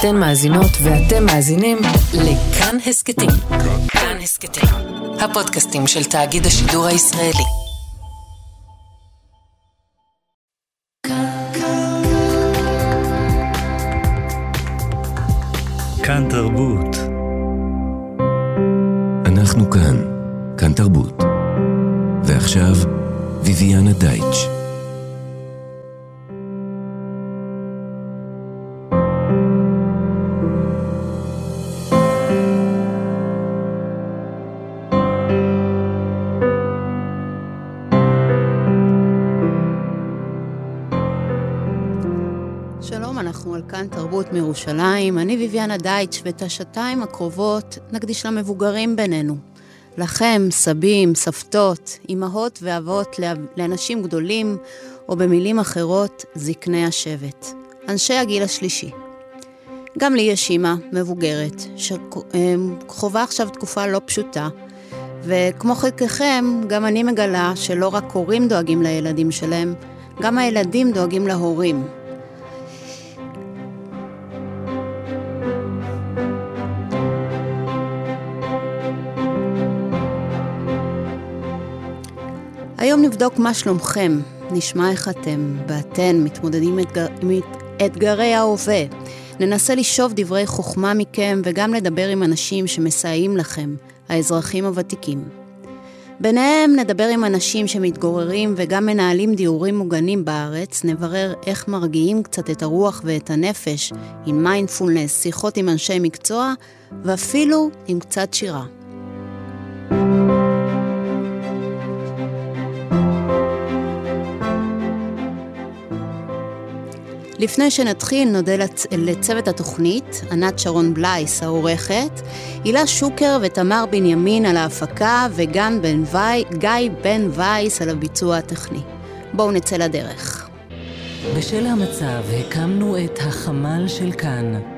אתן מאזינות ואתם מאזינים לכאן הסכתים. כאן הסכתים, הפודקאסטים של תאגיד השידור הישראלי. כאן תרבות. אנחנו כאן, כאן תרבות. ועכשיו, ויviana דייטש. תרבות מירושלים. אני ביביאנה דייטש, ואת השעתיים הקרובות נקדיש למבוגרים בינינו. לכם, סבים, סבתות, אמהות ואבות לאנשים גדולים, או במילים אחרות, זקני השבט. אנשי הגיל השלישי. גם לי יש אימא מבוגרת, שחווה עכשיו תקופה לא פשוטה, וכמו חלקכם, גם אני מגלה שלא רק הורים דואגים לילדים שלהם, גם הילדים דואגים להורים. היום נבדוק מה שלומכם, נשמע איך אתם ואתן מתמודדים אתגר, עם אתגרי ההווה. ננסה לשאוב דברי חוכמה מכם וגם לדבר עם אנשים שמסייעים לכם, האזרחים הוותיקים. ביניהם נדבר עם אנשים שמתגוררים וגם מנהלים דיורים מוגנים בארץ, נברר איך מרגיעים קצת את הרוח ואת הנפש עם מיינדפולנס, שיחות עם אנשי מקצוע ואפילו עם קצת שירה. לפני שנתחיל, נודה לצ... לצוות התוכנית, ענת שרון בלייס, העורכת, הילה שוקר ותמר בנימין על ההפקה, וגם בן וי... גיא בן וייס על הביצוע הטכני. בואו נצא לדרך. בשל המצב הקמנו את החמ"ל של כאן.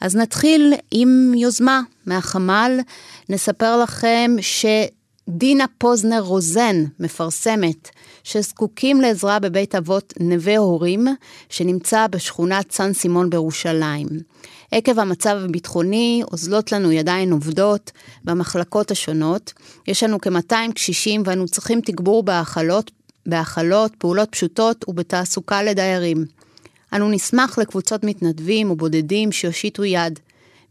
אז נתחיל עם יוזמה מהחמ"ל. נספר לכם שדינה פוזנר רוזן מפרסמת שזקוקים לעזרה בבית אבות נווה הורים, שנמצא בשכונת סן סימון בירושלים. עקב המצב הביטחוני, אוזלות לנו ידיים עובדות במחלקות השונות. יש לנו כ-200 קשישים ואנו צריכים תגבור בהאכלות, פעולות פשוטות ובתעסוקה לדיירים. אנו נשמח לקבוצות מתנדבים ובודדים שיושיטו יד.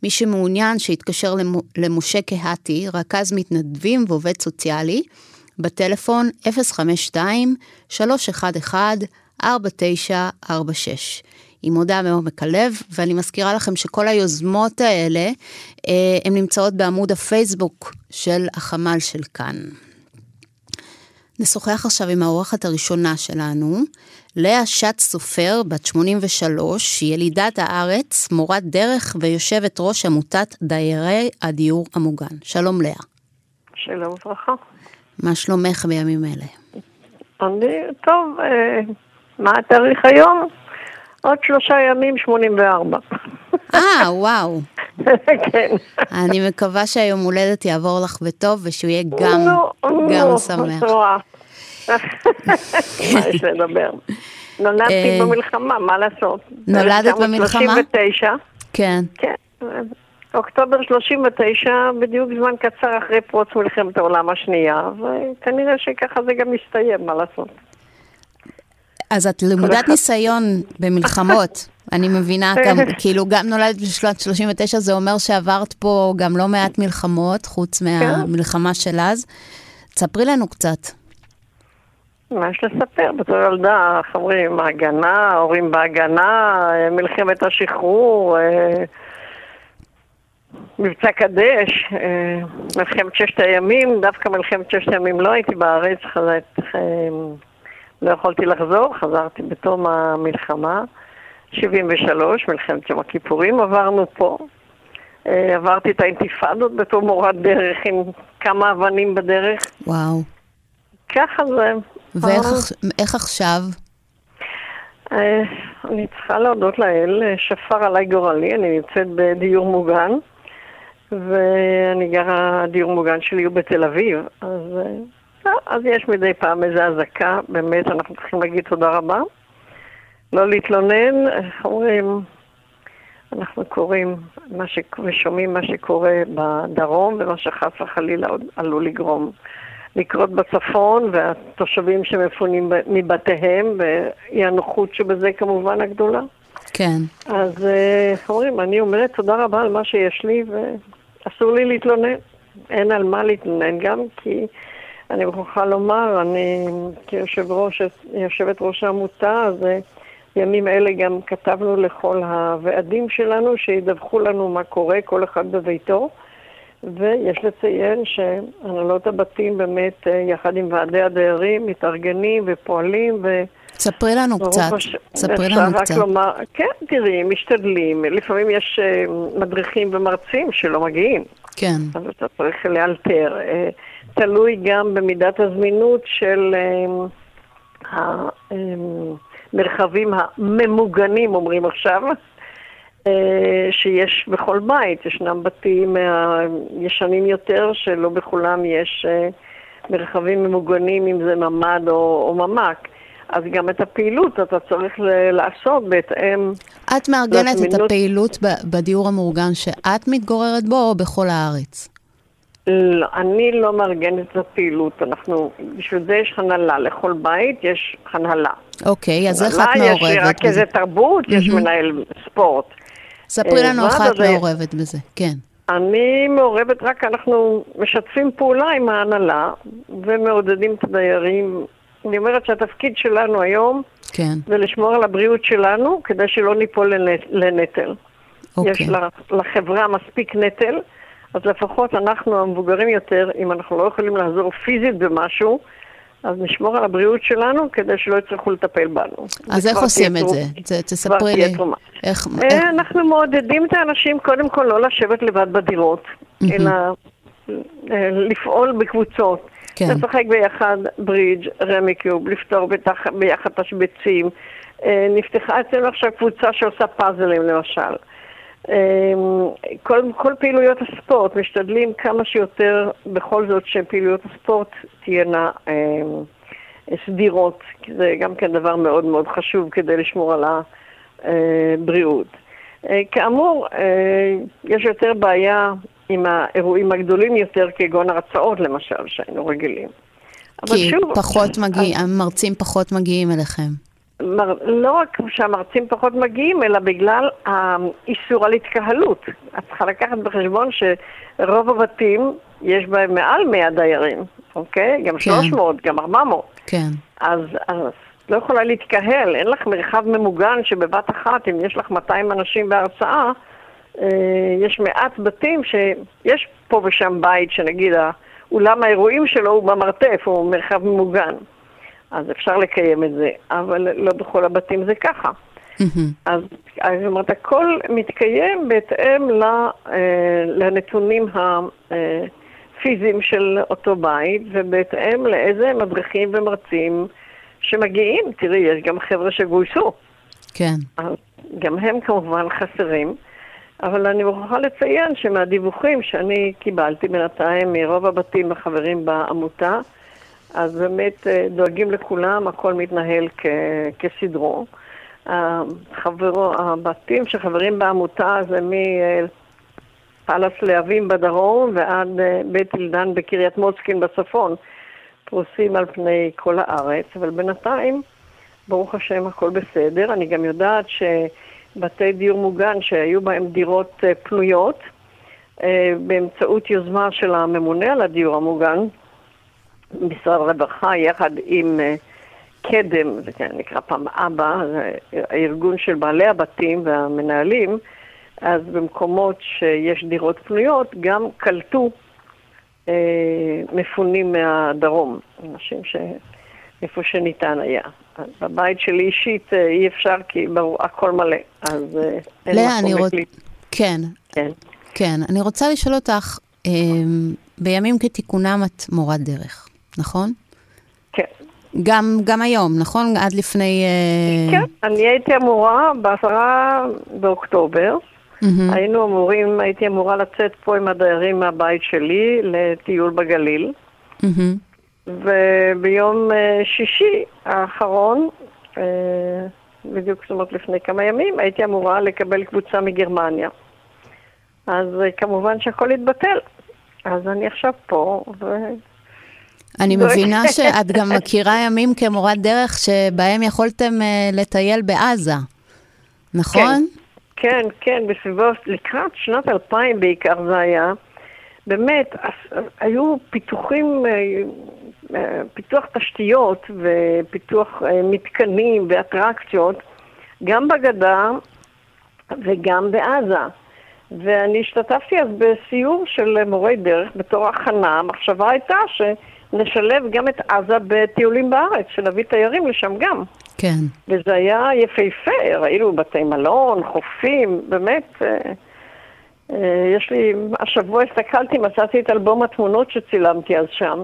מי שמעוניין שיתקשר למשה קהתי, רכז מתנדבים ועובד סוציאלי, בטלפון 052-311-4946. היא מודה מעומק הלב, ואני מזכירה לכם שכל היוזמות האלה, אה, הן נמצאות בעמוד הפייסבוק של החמ"ל של כאן. נשוחח עכשיו עם האורחת הראשונה שלנו, לאה שץ סופר, בת 83, ילידת הארץ, מורת דרך ויושבת ראש עמותת דיירי הדיור המוגן. שלום לאה. שלום וברכה. מה שלומך בימים אלה? אני, טוב, אה, מה התאריך היום? עוד שלושה ימים, 84. אה, וואו. כן. אני מקווה שהיום הולדת יעבור לך בטוב ושהוא יהיה גם, גם שמח. את רואה. מה יש לדבר? נולדתי אה, במלחמה, מה לעשות? נולדת במלחמה? 1939, כן. כן. אוקטובר 39, בדיוק זמן קצר אחרי פרוץ מלחמת העולם השנייה, וכנראה שככה זה גם מסתיים, מה לעשות? אז את למודת. ניסיון במלחמות, אני מבינה, גם, כאילו גם נולדת בשנת 39, זה אומר שעברת פה גם לא מעט מלחמות, חוץ מהמלחמה של אז. תספרי לנו קצת. מה יש לספר? בתור ילדה, איך אומרים, ההגנה, ההורים בהגנה, אה, מלחמת השחרור, אה, מבצע קדש, אה, מלחמת ששת הימים, דווקא מלחמת ששת הימים לא הייתי בארץ, חזרת, לא יכולתי לחזור, חזרתי בתום המלחמה. 73, מלחמת יום הכיפורים, עברנו פה. עברתי את האינתיפאדות בתור מורת דרך עם כמה אבנים בדרך. וואו. ככה זה. ואיך עכשיו? אה, אני צריכה להודות לאל, שפר עליי גורלי, אני נמצאת בדיור מוגן, ואני גרה, הדיור מוגן שלי הוא בתל אביב, אז, אה, אז יש מדי פעם איזו אזעקה, באמת, אנחנו צריכים להגיד תודה רבה. לא להתלונן, איך אומרים, אנחנו קוראים מה ש... ושומעים מה שקורה בדרום ומה שחס וחלילה עוד עלול לגרום לקרות בצפון, והתושבים שמפונים מבתיהם, ואי הנוחות שבזה כמובן הגדולה. כן. אז אה, אומרים, אני אומרת תודה רבה על מה שיש לי, ואסור לי להתלונן. אין על מה להתלונן, גם כי אני מוכרחה לומר, אני כיושבת ראש, ראש העמותה, אז אה, בימים אלה גם כתבנו לכל הוועדים שלנו שידווחו לנו מה קורה, כל אחד בביתו. ויש לציין שהנהלות הבתים באמת, אה, יחד עם ועדי הדיירים, מתארגנים ופועלים ו... ספרי לנו קצת, הש... ספרי לנו קצת. לומר, כן, תראי, משתדלים. לפעמים יש uh, מדריכים ומרצים שלא מגיעים. כן. אז אתה צריך לאלתר. Uh, תלוי גם במידת הזמינות של המרחבים הממוגנים, אומרים עכשיו. אה, שיש בכל בית. ישנם בתים ישנים יותר, שלא בכולם יש אה, מרחבים ממוגנים, אם זה ממ"ד או, או ממ"ק. אז גם את הפעילות אתה צריך לעשות בהתאם... את מארגנת את הפעילות בדיור המאורגן שאת מתגוררת בו או בכל הארץ? לא, אני לא מארגנת את הפעילות. אנחנו, בשביל זה יש הנהלה. לכל בית יש הנהלה. אוקיי, אז איך את מעורבת? יש רק איזה תרבות, יש מנהל ספורט. ספרי לנו איך את מעורבת בזה, כן. אני מעורבת רק, אנחנו משתפים פעולה עם ההנהלה ומעודדים את הדיירים. אני אומרת שהתפקיד שלנו היום כן. זה לשמור על הבריאות שלנו כדי שלא ניפול לנטל. אוקיי. יש לחברה מספיק נטל, אז לפחות אנחנו המבוגרים יותר, אם אנחנו לא יכולים לעזור פיזית במשהו, אז נשמור על הבריאות שלנו כדי שלא יצטרכו לטפל בנו. אז איך עושים את זה? זה תספרי לי. איך, אה, איך... אנחנו מעודדים את האנשים קודם כל לא לשבת לבד בדירות, אלא אה, לפעול בקבוצות. כן. לשחק ביחד ברידג', רמיקיוב, לפתור ביחד תשבצים. אה, נפתחה אצלנו עכשיו קבוצה שעושה פאזלים למשל. אמ, כל, כל פעילויות הספורט, משתדלים כמה שיותר בכל זאת שפעילויות הספורט תהיינה אה, סדירות, כי זה גם כן דבר מאוד מאוד חשוב כדי לשמור על הבריאות. אה, כאמור, אה, יש יותר בעיה עם האירועים הגדולים יותר, כגון הרצאות למשל, שהיינו רגילים. כי שוב, פחות מגיע, המרצים פחות מגיעים אליכם. לא רק שהמרצים פחות מגיעים, אלא בגלל האיסור על התקהלות. את צריכה לקחת בחשבון שרוב הבתים, יש בהם מעל 100 דיירים, אוקיי? גם כן. 300, גם 400. כן. אז, אז לא יכולה להתקהל, אין לך מרחב ממוגן שבבת אחת, אם יש לך 200 אנשים בהרצאה, אה, יש מעט בתים שיש פה ושם בית שנגיד אולם האירועים שלו הוא במרתף, הוא מרחב ממוגן. אז אפשר לקיים את זה, אבל לא בכל הבתים זה ככה. אז זאת אומרת, הכל מתקיים בהתאם אה, לנתונים הפיזיים של אותו בית, ובהתאם לאיזה מדריכים ומרצים שמגיעים. תראי, יש גם חבר'ה שגויסו. כן. גם הם כמובן חסרים, אבל אני מוכרחה לציין שמהדיווחים שאני קיבלתי בינתיים מרוב הבתים החברים בעמותה, אז באמת אה, דואגים לכולם, הכל מתנהל כ- כסדרו. החברו, הבתים שחברים בעמותה זה מפלס להבים בדרום ועד אה, בית אילדן בקריית מוצקין בצפון, פרוסים על פני כל הארץ, אבל בינתיים, ברוך השם, הכל בסדר. אני גם יודעת שבתי דיור מוגן שהיו בהם דירות אה, פנויות, באמצעות יוזמה של הממונה על הדיור המוגן, משרד הרווחה יחד עם אה, קדם, זה נקרא פעם אבא, הארגון של בעלי הבתים והמנהלים, אז במקומות שיש דירות פנויות גם קלטו אה, מפונים מהדרום, אנשים ש... איפה שניתן היה. בבית שלי אישית אה, אי אפשר כי ברור, הכל מלא, אז אה, אין מקום רוצ... כן. כן. כן, אני רוצה לשאול אותך, אה, בימים כתיקונם את מורת דרך, נכון? כן. גם, גם היום, נכון? עד לפני... אה, כן, אני הייתי אמורה בעשרה באוקטובר, מהמם. היינו אמורים, הייתי אמורה לצאת פה עם הדיירים מהבית שלי לטיול בגליל, מהמם. וביום אה, שישי האחרון, אה, בדיוק זאת אומרת לפני כמה ימים, הייתי אמורה לקבל קבוצה מגרמניה. אז כמובן שהכל התבטל. אז אני עכשיו פה, ו... אני לא- מבינה שאת גם מכירה ימים כמורת דרך שבהם יכולתם אה, לטייל בעזה, נכון? כן, כן, בסביבות, לקראת שנת 2000 בעיקר זה היה. באמת, היו פיתוחים, אה, אה, פיתוח תשתיות ופיתוח מתקנים ואטרקציות, גם בגדה וגם בעזה. ואני השתתפתי אז בסיור של מורי דרך בתור הכנה. המחשבה הייתה שנשלב גם את עזה בטיולים בארץ, שנביא תיירים לשם גם. כן. וזה היה יפהפה, ראינו בתי מלון, חופים, באמת. אה, אה, יש לי, השבוע הסתכלתי, מצאתי את אלבום התמונות שצילמתי אז שם.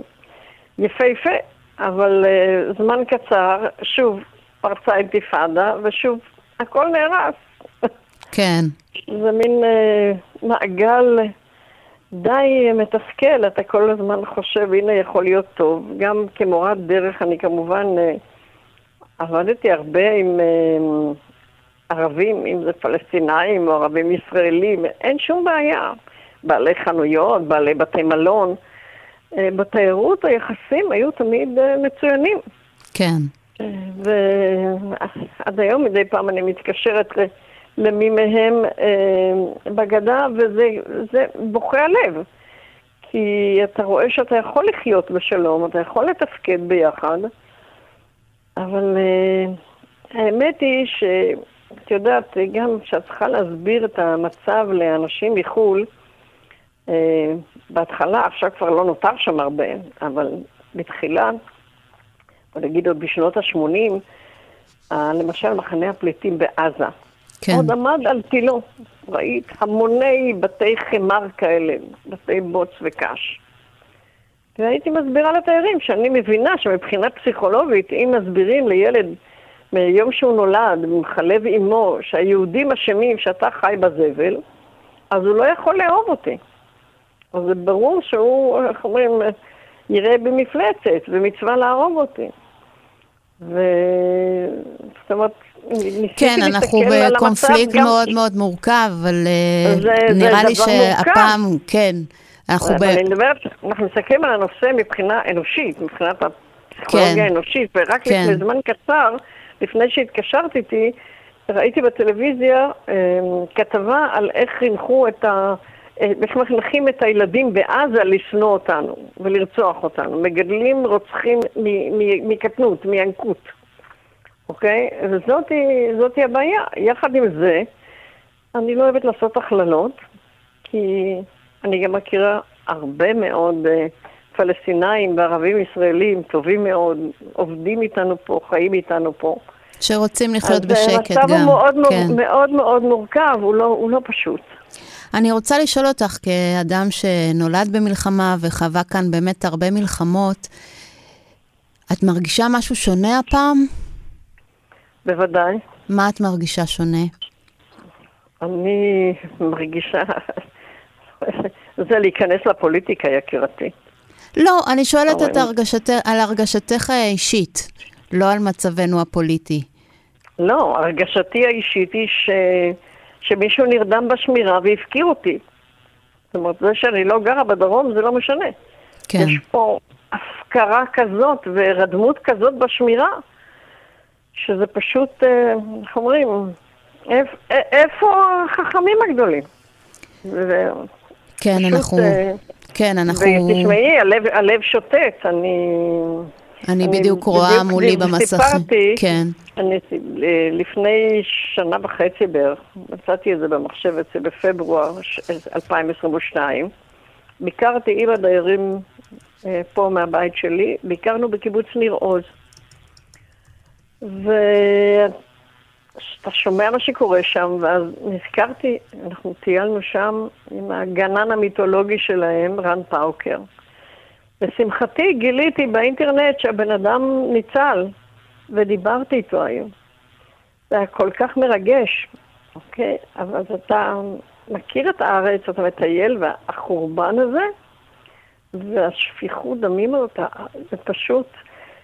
יפהפה, אבל אה, זמן קצר, שוב פרצה אינתיפאדה, ושוב הכל נהרס. כן. זה מין מעגל די מתסכל, אתה כל הזמן חושב, הנה יכול להיות טוב. גם כמורת דרך, אני כמובן אה, עבדתי הרבה עם אה, ערבים, אם זה פלסטינאים או ערבים ישראלים, אין שום בעיה. בעלי חנויות, בעלי בתי מלון. אה, בתיירות היחסים היו תמיד מצוינים. כן. ועד היום מדי פעם אני מתקשרת למי מהם אה, בגדה, וזה זה בוכה הלב. כי אתה רואה שאתה יכול לחיות בשלום, אתה יכול לתפקד ביחד, אבל אה, האמת היא שאת יודעת, גם כשאת צריכה להסביר את המצב לאנשים מחו"ל, אה, בהתחלה, עכשיו כבר לא נותר שם הרבה, אבל בתחילה, בוא נגיד עוד בשנות ה-80, למשל מחנה הפליטים בעזה. כן. עוד עמד על תילו. ראית המוני בתי חמר כאלה, בתי בוץ וקש. והייתי מסבירה לתיירים שאני מבינה שמבחינה פסיכולוגית, אם מסבירים לילד מיום שהוא נולד, מחלב אימו, שהיהודים אשמים שאתה חי בזבל, אז הוא לא יכול לאהוב אותי. אז זה ברור שהוא, איך אומרים, יראה במפלצת, ומצווה להרוג אותי. ו... זאת אומרת, כן, אנחנו בקונפליקט גם- מאוד מאוד מורכב, אבל אה, זה- זה נראה לי דבר מורכב. שהפעם, כן, אנחנו ב... אבל אני מדברת, אנחנו מסתכלים על הנושא מבחינה אנושית, מבחינת הפסיכולוגיה כן. האנושית, ורק כן. לפני זמן קצר, לפני שהתקשרת איתי, ראיתי בטלוויזיה אה, כתבה על איך חינכו את ה... אה, איך מחנכים את הילדים בעזה לשנוא אותנו ולרצוח אותנו. מגדלים רוצחים מקטנות, מינקות, אוקיי? וזאתי הבעיה. יחד עם זה, אני לא אוהבת לעשות הכללות, כי אני גם מכירה הרבה מאוד אה, פלסטינאים וערבים ישראלים טובים מאוד, עובדים איתנו פה, חיים איתנו פה. שרוצים לחיות אז, אה, בשקט המצב גם. הוא מאוד, כן. מאוד מאוד מאוד מורכב, הוא לא, הוא לא פשוט. אני רוצה לשאול אותך, כאדם שנולד במלחמה וחווה כאן באמת הרבה מלחמות, את מרגישה משהו שונה הפעם? בוודאי. מה את מרגישה שונה? אני מרגישה... זה להיכנס לפוליטיקה, יקירתי. לא, אני שואלת את הרגשת, על הרגשתך האישית, לא על מצבנו הפוליטי. לא, הרגשתי האישית היא ש... שמישהו נרדם בשמירה והפקיר אותי. זאת אומרת, זה שאני לא גרה בדרום זה לא משנה. כן, יש פה הפקרה כזאת והירדמות כזאת בשמירה, שזה פשוט, אה, איך אומרים, איפ- איפה החכמים הגדולים? כן, פשוט, אנחנו... אה, כן, אנחנו... ותשמעי, הלב, הלב שוטט, אני... אני אני בדיוק רואה מולי במסכים. סיפרתי, כן, אני, אה, לפני שנה וחצי בערך, מצאתי את זה במחשב אצלי בפברואר ש- 2022, ביקרתי עם הדיירים אה, פה מהבית שלי, ביקרנו בקיבוץ ניר עוז. אתה שומע מה שקורה שם, ואז נזכרתי, אנחנו טיילנו שם עם הגנן המיתולוגי שלהם, רן פאוקר. לשמחתי גיליתי באינטרנט שהבן אדם ניצל, ודיברתי איתו היום. זה היה כל כך מרגש, אוקיי? אבל אתה מכיר את הארץ, אתה מטייל, והחורבן הזה, והשפיכות דמים הזאת, זה פשוט...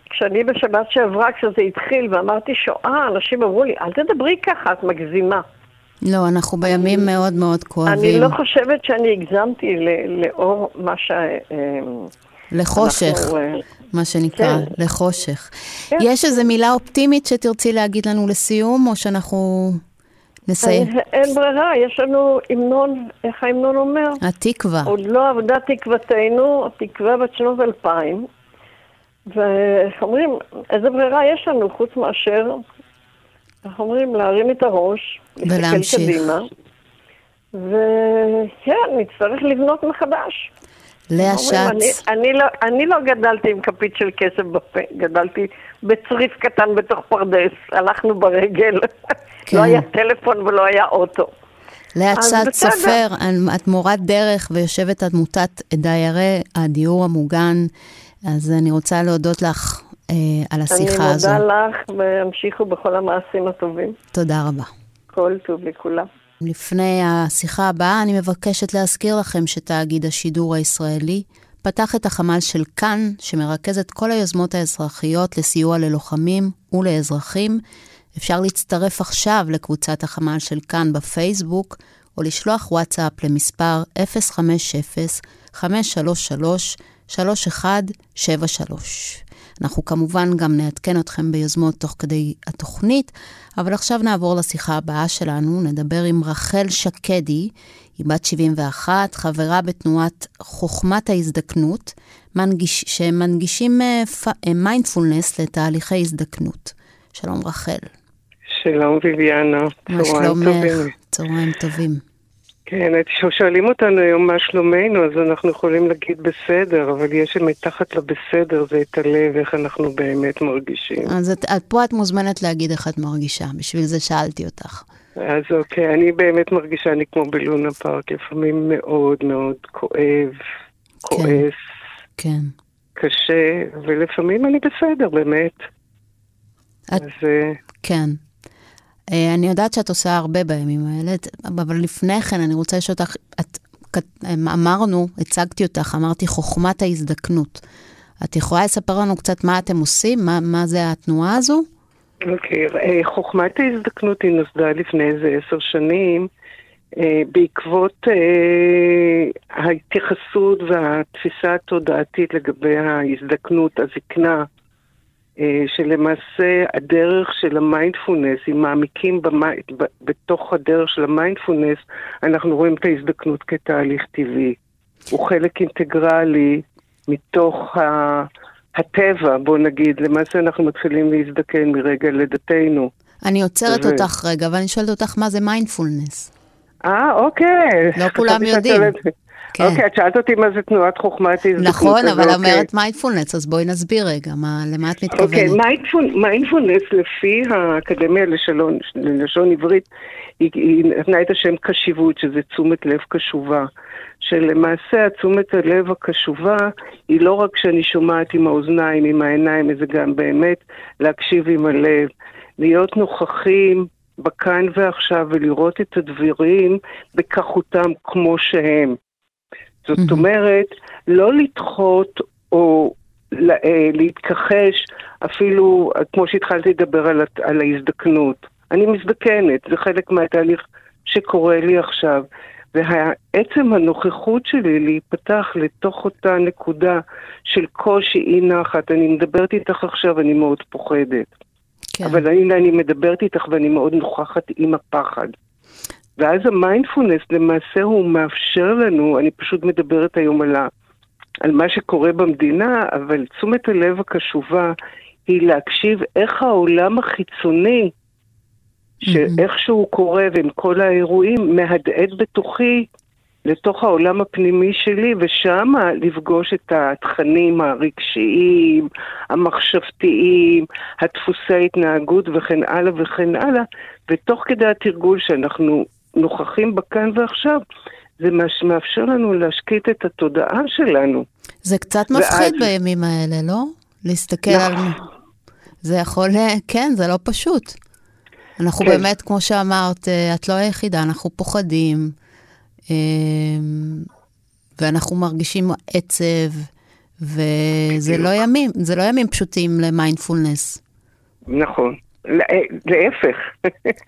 כשאני בשבת שעברה, כשזה התחיל, ואמרתי שואה, אנשים אמרו לי, אל תדברי ככה, את מגזימה. לא, אנחנו בימים מאוד מאוד כואבים. אני לא חושבת שאני הגזמתי לאור מה ש... אה, לחושך, אנחנו, אה, מה שנקרא, כן. לחושך. כן. יש איזו מילה אופטימית שתרצי להגיד לנו לסיום, או שאנחנו נסיים? אין ברירה, יש לנו המנון, איך ההמנון אומר? התקווה. עוד לא עבדה תקוותנו, התקווה בת שנות אלפיים. ואיך אומרים, איזה ברירה יש לנו חוץ מאשר, איך אומרים, להרים את הראש, להסתכל קדימה, וכן, נצטרך לבנות מחדש. לאה שץ. אני, אני, לא, אני לא גדלתי עם כפית של כסף בפה, גדלתי בצריף קטן בתוך פרדס, הלכנו ברגל, כן. לא היה טלפון ולא היה אוטו. לאה שץ סופר, את מורת דרך ויושבת עמותת דיירי הדיור המוגן. אז אני רוצה להודות לך אה, על השיחה הזו. אני מודה לך, והמשיכו בכל המעשים הטובים. תודה רבה. כל טוב לכולם. לפני השיחה הבאה, אני מבקשת להזכיר לכם שתאגיד השידור הישראלי פתח את החמ"ל של כאן, שמרכז את כל היוזמות האזרחיות לסיוע ללוחמים ולאזרחים. אפשר להצטרף עכשיו לקבוצת החמ"ל של כאן בפייסבוק, או לשלוח וואטסאפ למספר 050 533 3173. אנחנו כמובן גם נעדכן אתכם ביוזמות תוך כדי התוכנית, אבל עכשיו נעבור לשיחה הבאה שלנו, נדבר עם רחל שקדי, היא בת 71, חברה בתנועת חוכמת ההזדקנות, מנגיש, שמנגישים מיינדפולנס uh, לתהליכי הזדקנות. שלום רחל. שלום ביביאנה, צהריים טובים. צהריים טובים. כן, כששואלים אותנו היום מה שלומנו, אז אנחנו יכולים להגיד בסדר, אבל יש מתחת לבסדר זה את הלב, איך אנחנו באמת מרגישים. אז את, את, פה את מוזמנת להגיד איך את מרגישה, בשביל זה שאלתי אותך. אז אוקיי, אני באמת מרגישה, אני כמו בלונה פארק, לפעמים מאוד מאוד כואב, כועס, כן. כן. קשה, ולפעמים אני בסדר, באמת. את... אז... אה, כן. אה, אני יודעת שאת עושה הרבה בימים האלה, אבל לפני כן אני רוצה לשאול אותך, את, אמרנו, הצגתי אותך, אמרתי חוכמת ההזדקנות. את יכולה לספר לנו קצת מה אתם עושים? מה, מה זה התנועה הזו? אוקיי, okay. אה, חוכמת ההזדקנות היא נוסדה לפני איזה עשר שנים, אה, בעקבות ההתייחסות והתפיסה התודעתית לגבי ההזדקנות, הזקנה. אה, שלמעשה הדרך של המיינדפולנס, אם מעמיקים במי... בתוך הדרך של המיינדפולנס, אנחנו רואים את ההזדקנות כתהליך טבעי. הוא חלק אינטגרלי מתוך ה... הטבע, בוא נגיד, למעשה אנחנו מתחילים להזדקן מרגע לידתנו. אני עוצרת ו... אותך רגע, ואני שואלת אותך מה זה מיינדפולנס. אה, אוקיי. לא כולם יודעים. כן. אוקיי, את שאלת אותי מה זה תנועת חוכמת הזדקנות. נכון, אבל אוקיי. אומרת מיינדפולנס, אז בואי נסביר רגע, מה, למה את מתכוונת. אוקיי, מיינדפולנס לפי האקדמיה לשלון, ללשון עברית, היא, היא נתנה את השם קשיבות, שזה תשומת לב קשובה. שלמעשה התשומת הלב הקשובה היא לא רק שאני שומעת עם האוזניים, עם העיניים, זה גם באמת להקשיב עם הלב. להיות נוכחים בכאן ועכשיו ולראות את הדברים בכחותם כמו שהם. זאת. אומרת, לא לדחות או אה, להתכחש אפילו, כמו שהתחלתי לדבר על, על ההזדקנות. אני מזדקנת, זה חלק מהתהליך שקורה לי עכשיו. ועצם הנוכחות שלי להיפתח לתוך אותה נקודה של קושי, אי נחת, אני מדברת איתך עכשיו, אני מאוד פוחדת. כן. אבל אני, אני מדברת איתך ואני מאוד נוכחת עם הפחד. ואז המיינדפולנס למעשה הוא מאפשר לנו, אני פשוט מדברת היום על, ה, על מה שקורה במדינה, אבל תשומת הלב הקשובה היא להקשיב איך העולם החיצוני, שאיך שהוא קורה ועם כל האירועים, מהדהד בתוכי לתוך העולם הפנימי שלי, ושם לפגוש את התכנים הרגשיים, המחשבתיים, הדפוסי התנהגות וכן הלאה וכן הלאה, ותוך כדי התרגול שאנחנו נוכחים בכאן ועכשיו, זה מאפשר לנו להשקיט את התודעה שלנו. זה קצת מפחיד ואז... בימים האלה, לא? להסתכל. על... זה יכול... כן, זה לא פשוט. אנחנו כן. באמת, כמו שאמרת, אה, את לא היחידה, אנחנו פוחדים, אה, ואנחנו מרגישים עצב, וזה לא ימים, זה לא ימים פשוטים למיינדפולנס. נכון. להפך.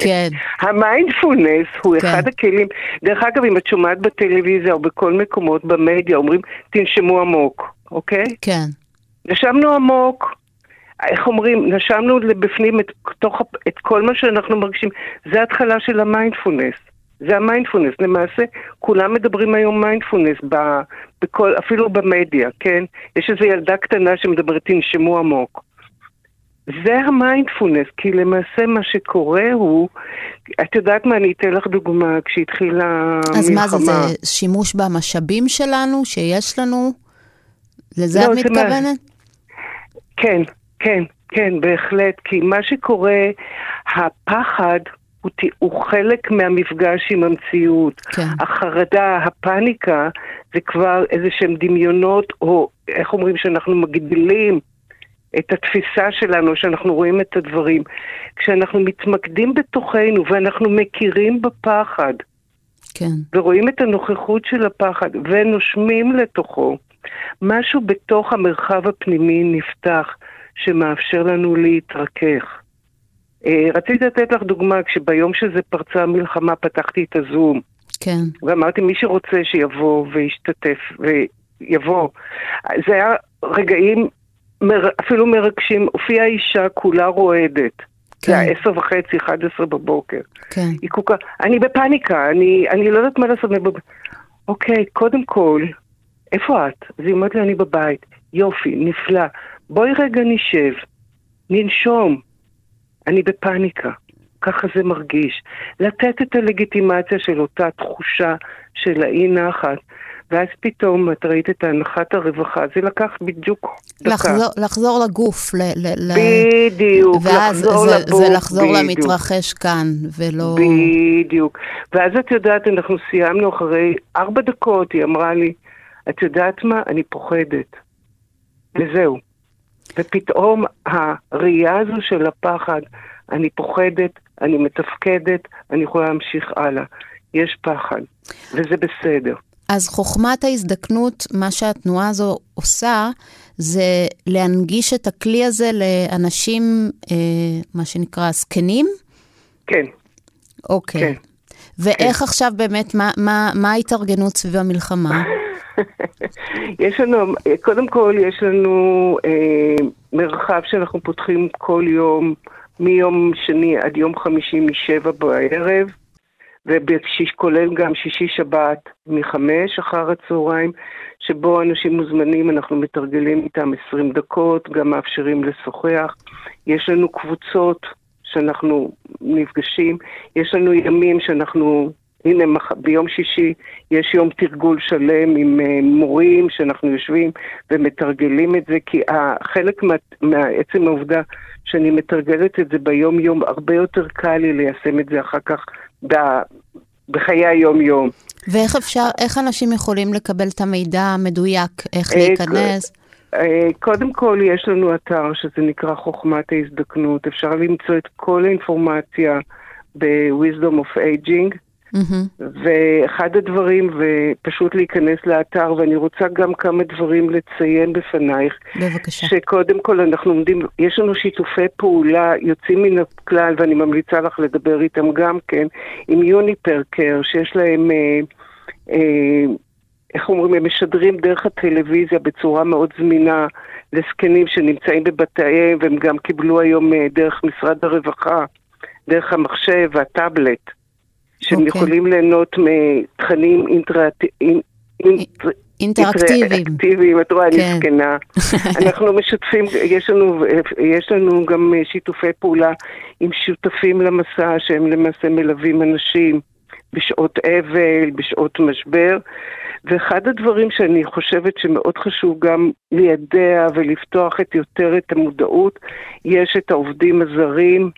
כן. המיינדפולנס הוא כן. אחד הכלים, דרך אגב, אם את שומעת בטלוויזיה או בכל מקומות במדיה, אומרים, תנשמו עמוק, אוקיי? כן. נשמנו עמוק, איך אומרים, נשמנו בפנים את, תוך, את כל מה שאנחנו מרגישים, זה ההתחלה של המיינדפולנס. זה המיינדפולנס. למעשה, כולם מדברים היום מיינדפולנס, ב, בכל, אפילו במדיה, כן? יש איזו ילדה קטנה שמדברת, תנשמו עמוק. זה המיינדפולנס, כי למעשה מה שקורה הוא, את יודעת מה, אני אתן לך דוגמה, כשהתחילה המלחמה. אז מה זה, זה שימוש במשאבים שלנו, שיש לנו? לזה לא, את מתכוונת? מה... כן, כן, כן, בהחלט, כי מה שקורה, הפחד הוא, הוא חלק מהמפגש עם המציאות. כן. החרדה, הפניקה, זה כבר איזה שהם דמיונות, או איך אומרים שאנחנו מגדילים את התפיסה שלנו, שאנחנו רואים את הדברים. כשאנחנו מתמקדים בתוכנו ואנחנו מכירים בפחד, כן. ורואים את הנוכחות של הפחד ונושמים לתוכו, משהו בתוך המרחב הפנימי נפתח שמאפשר לנו להתרכך. אה, רציתי לתת לך דוגמה, כשביום שזה פרצה המלחמה פתחתי את הזום. כן. ואמרתי, מי שרוצה שיבוא וישתתף ויבוא. זה היה רגעים מר, אפילו מרגשים. הופיעה אישה כולה רועדת. כן. זה היה עשר וחצי, אחד עשרה בבוקר. כן. היא כל כך... אני בפאניקה, אני, אני לא יודעת מה לעשות. אוקיי, קודם כל, איפה את? אז היא אומרת לי, אני בבית. יופי, נפלא. בואי רגע נשב, ננשום. אני בפאניקה. ככה זה מרגיש. לתת את הלגיטימציה של אותה תחושה של האי נחת. ואז פתאום את ראית את הנחת הרווחה, זה לקח בדיוק דקה. לחזור, לחזור לגוף. ל, ל, ל... בדיוק, ואז לחזור זה. זה לחזור בדיוק. למתרחש כאן, ולא... בדיוק. ואז את יודעת, אנחנו סיימנו אחרי ארבע דקות, היא אמרה לי, את יודעת מה? אני פוחדת. וזהו. ופתאום הראייה הזו של הפחד, אני פוחדת, אני מתפקדת, אני יכולה להמשיך הלאה. יש פחד, וזה בסדר. אז חוכמת ההזדקנות, מה שהתנועה הזו עושה, זה להנגיש את הכלי הזה לאנשים, אה, מה שנקרא, זקנים? כן. אוקיי. כן. ואיך כן. עכשיו באמת, מה, מה, מה ההתארגנות סביב המלחמה? יש לנו, קודם כל יש לנו אה, מרחב שאנחנו פותחים כל יום, מיום שני עד יום חמישי משבע בערב, וכולל גם שישי שבת מחמש אחר הצהריים, שבו אנשים מוזמנים, אנחנו מתרגלים איתם 20 דקות, גם מאפשרים לשוחח. יש לנו קבוצות שאנחנו נפגשים, יש לנו ימים שאנחנו הנה, ביום שישי יש יום תרגול שלם עם uh, מורים שאנחנו יושבים ומתרגלים את זה, כי חלק מעצם העובדה שאני מתרגלת את זה ביום-יום, הרבה יותר קל לי ליישם את זה אחר כך בחיי היום-יום. ואיך אפשר, איך אנשים יכולים לקבל את המידע המדויק, איך אה, להיכנס? אה, קודם כל, יש לנו אתר שזה נקרא חוכמת ההזדקנות. אפשר למצוא את כל האינפורמציה ב-Wisdom of Aging. Mm-hmm. ואחד הדברים, ופשוט להיכנס לאתר, ואני רוצה גם כמה דברים לציין בפנייך. בבקשה. שקודם כל אנחנו עומדים, יש לנו שיתופי פעולה יוצאים מן הכלל, ואני ממליצה לך לדבר איתם גם כן, עם יוניפרקר, שיש להם, אה, אה, איך אומרים, הם משדרים דרך הטלוויזיה בצורה מאוד זמינה לזקנים שנמצאים בבתיהם, והם גם קיבלו היום אה, דרך משרד הרווחה, דרך המחשב והטאבלט. שהם okay. אוקיי. יכולים ליהנות מתכנים אינטראקטיביים. אינטראקטיביים, את רואה, אני כן. זקנה. אנחנו משתפים, יש לנו, יש לנו גם שיתופי פעולה עם שותפים למסע שהם למעשה מלווים אנשים בשעות אבל, בשעות משבר. ואחד הדברים שאני חושבת שמאוד חשוב גם לידע ולפתוח את יותר את המודעות, יש את העובדים הזרים,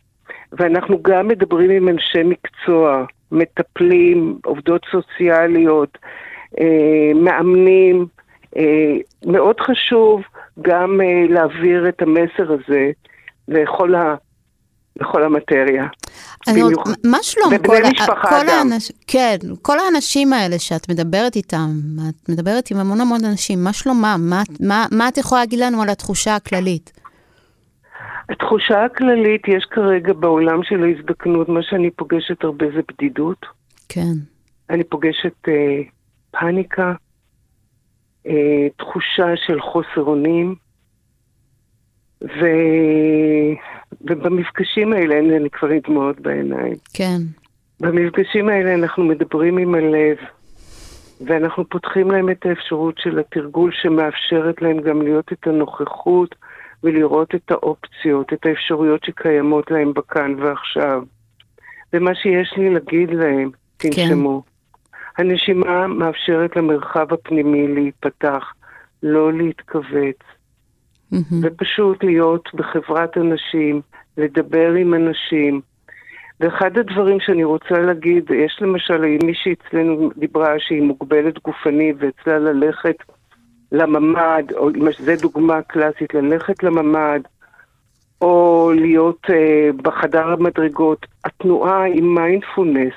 ואנחנו גם מדברים עם אנשי מקצוע, מטפלים, עובדות סוציאליות, אה, מאמנים. אה, מאוד חשוב גם אה, להעביר את המסר הזה לכל, ה, לכל המטריה. אני עוד, מה שלום כל, כל. האנש, כן, כל האנשים האלה שאת מדברת איתם, את מדברת עם המון המון אנשים, מה שלומם? מה, מה, מה את יכולה להגיד לנו על התחושה הכללית? התחושה הכללית, יש כרגע בעולם של ההזדקנות, מה שאני פוגשת הרבה זה בדידות. כן, אני פוגשת אה, פאניקה, אה, תחושה של חוסר אונים, ו... ובמפגשים האלה, אין לי כבר דמעות בעיניים. כן, במפגשים האלה אנחנו מדברים עם הלב, ואנחנו פותחים להם את האפשרות של התרגול שמאפשרת להם גם להיות את הנוכחות ולראות את האופציות, את האפשרויות שקיימות להם בכאן ועכשיו. ומה שיש לי להגיד להם, תנשמו. כן. הנשימה מאפשרת למרחב הפנימי להיפתח, לא להתכווץ. ופשוט להיות בחברת אנשים, לדבר עם אנשים. ואחד הדברים שאני רוצה להגיד, יש למשל מישהי אצלנו דיברה שהיא מוגבלת גופני ואצלה ללכת לממ"ד, או זו דוגמה קלאסית, ללכת לממ"ד, או להיות אה, בחדר המדרגות. התנועה עם מיינדפולנס,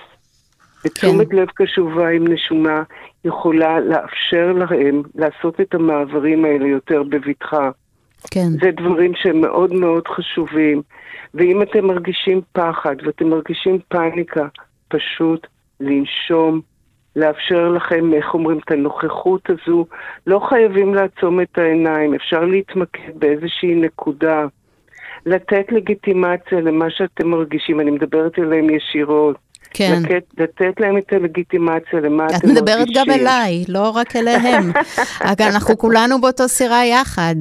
בתשומת לב קשובה עם נשומה, יכולה לאפשר להם לעשות את המעברים האלה יותר בבטחה. כן, זה דברים שהם מאוד מאוד חשובים. ואם אתם מרגישים פחד ואתם מרגישים פאניקה, פשוט לנשום, לאפשר לכם, איך אומרים, את הנוכחות הזו. לא חייבים לעצום את העיניים, אפשר להתמקד באיזושהי נקודה. לתת לגיטימציה למה שאתם מרגישים, אני מדברת אליהם ישירות. כן. לתת, לתת להם את הלגיטימציה למה את אתם מרגישים. מדברת גם אליי, לא רק אליהם. אנחנו כולנו באותו סירה יחד.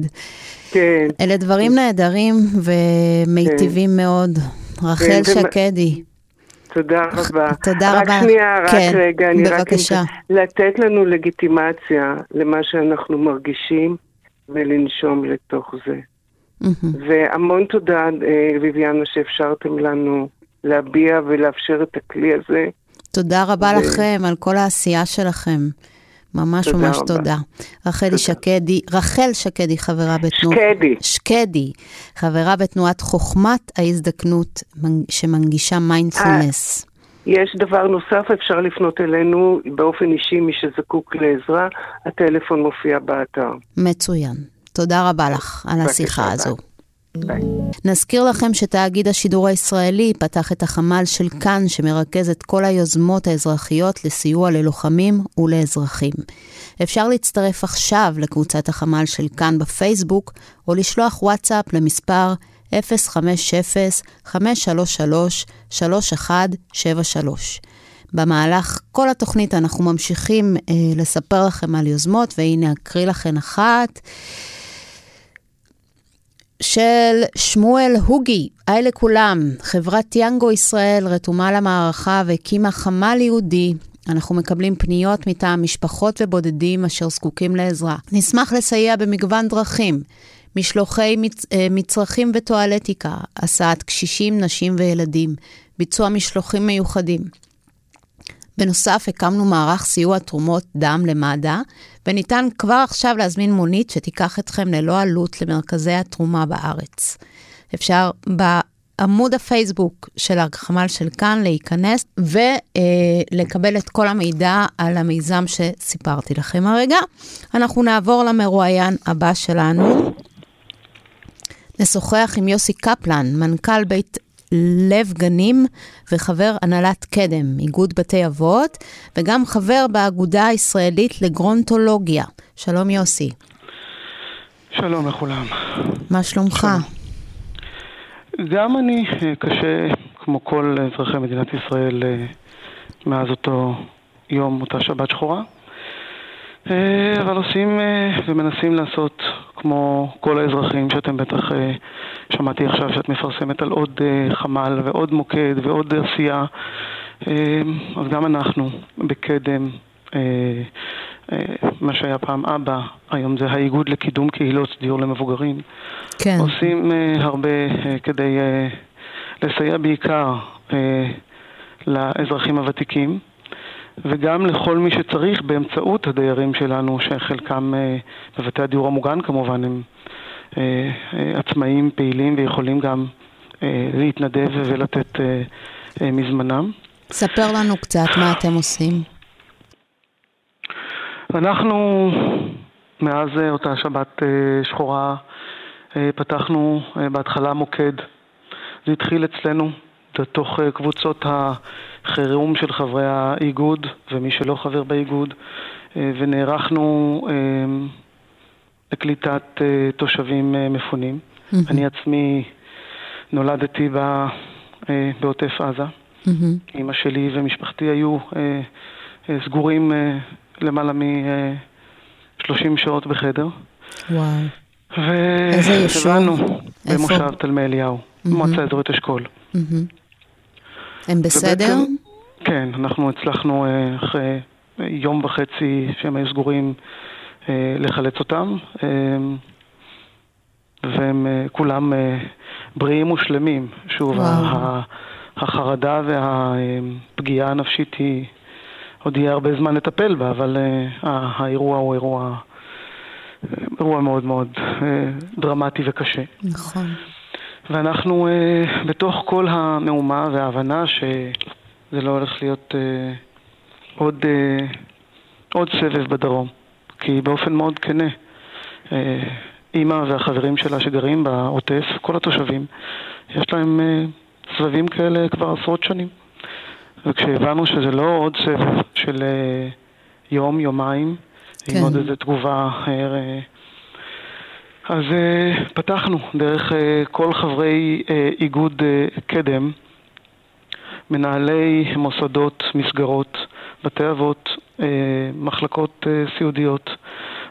כן. אלה דברים נהדרים ומיטיבים מאוד. רחל כן, שקדי. תודה רבה. תודה רק רבה. רק שנייה, רק כן, רגע, אני רק... בבקשה. לתת לנו לגיטימציה למה שאנחנו מרגישים ולנשום לתוך זה. והמון תודה, אה, ביביאנה, שאפשרתם לנו להביע ולאפשר את הכלי הזה. תודה רבה לכם על כל העשייה שלכם. ממש תודה ממש רבה. תודה. רחלי שקדי, רחל שקדי, חברה בתנועת... שקדי. שקדי, חברה בתנועת חוכמת ההזדקנות מנ- שמנגישה מיינדפולנס. יש דבר נוסף, אפשר לפנות אלינו באופן אישי, מי שזקוק לעזרה, הטלפון מופיע באתר. מצוין. תודה רבה לך על השיחה. הזו. ביי. נזכיר לכם שתאגיד השידור הישראלי פתח את החמ"ל של כאן, שמרכז את כל היוזמות האזרחיות לסיוע ללוחמים ולאזרחים. אפשר להצטרף עכשיו לקבוצת החמ"ל של כאן בפייסבוק, או לשלוח וואטסאפ למספר 050-533-3173. במהלך כל התוכנית אנחנו ממשיכים אה, לספר לכם על יוזמות, והנה אקריא לכם אחת. של שמואל הוגי, היי לכולם, חברת יאנגו ישראל רתומה למערכה והקימה חמ"ל יהודי. אנחנו מקבלים פניות מטעם משפחות ובודדים אשר זקוקים לעזרה. נשמח לסייע במגוון דרכים, משלוחי מצ... אה, מצרכים וטואלטיקה, הסעת קשישים, נשים וילדים, ביצוע משלוחים מיוחדים. בנוסף, הקמנו מערך סיוע תרומות דם למד"א, וניתן כבר עכשיו להזמין מונית שתיקח אתכם ללא עלות למרכזי התרומה בארץ. אפשר בעמוד הפייסבוק של החמ"ל של כאן להיכנס ולקבל את כל המידע על המיזם שסיפרתי לכם הרגע. אנחנו נעבור למרואיין הבא שלנו. נשוחח עם יוסי קפלן, מנכ"ל בית לב גנים וחבר הנהלת קדם, איגוד בתי אבות, וגם חבר באגודה הישראלית לגרונטולוגיה. שלום יוסי, שלום לכולם. מה שלומך? גם אני אה, קשה, כמו כל אזרחי מדינת ישראל, אה, מאז אותו יום, אותה שבת שחורה. אה, אבל עושים אה, ומנסים לעשות, כמו כל האזרחים שאתם בטח אה, שמעתי עכשיו שאת מפרסמת על עוד חמ"ל ועוד מוקד ועוד עשייה אז גם אנחנו בקדם, מה שהיה פעם אבא, היום זה האיגוד לקידום קהילות דיור למבוגרים. כן. עושים הרבה כדי לסייע בעיקר לאזרחים הוותיקים. וגם לכל מי שצריך באמצעות הדיירים שלנו, שחלקם בבתי הדיור המוגן כמובן הם עצמאים פעילים ויכולים גם להתנדב ולתת מזמנם. ספר לנו קצת מה אתם עושים. אנחנו מאז אותה שבת שחורה פתחנו בהתחלה מוקד. זה התחיל אצלנו בתוך קבוצות החירום של חברי האיגוד ומי שלא חבר באיגוד ונערכנו לקליטת תושבים מפונים. אני עצמי נולדתי בעוטף עזה. אימא שלי ומשפחתי היו סגורים למעלה מ-30 שעות בחדר. וואו. איזה יישוב? במושב תלמי אליהו. מועצה אזורית אשכול. הם בסדר? ובעצם, כן, אנחנו הצלחנו אחרי יום וחצי שהם היו סגורים לחלץ אותם, והם כולם בריאים ושלמים. שוב, וואו. החרדה והפגיעה הנפשית היא, עוד יהיה הרבה זמן לטפל בה, אבל האירוע הוא אירוע, אירוע מאוד מאוד דרמטי וקשה. נכון. ואנחנו בתוך כל המהומה וההבנה שזה לא הולך להיות עוד, עוד סבב בדרום. כי באופן מאוד כנה, אימא והחברים שלה שגרים בעוטף, כל התושבים, יש להם סבבים כאלה כבר עשרות שנים. וכשהבנו שזה לא עוד סבב של יום, יומיים, כן. עם עוד איזו תגובה, אז פתחנו דרך כל חברי איגוד קדם, מנהלי מוסדות, מסגרות, בתי אבות, מחלקות סיעודיות,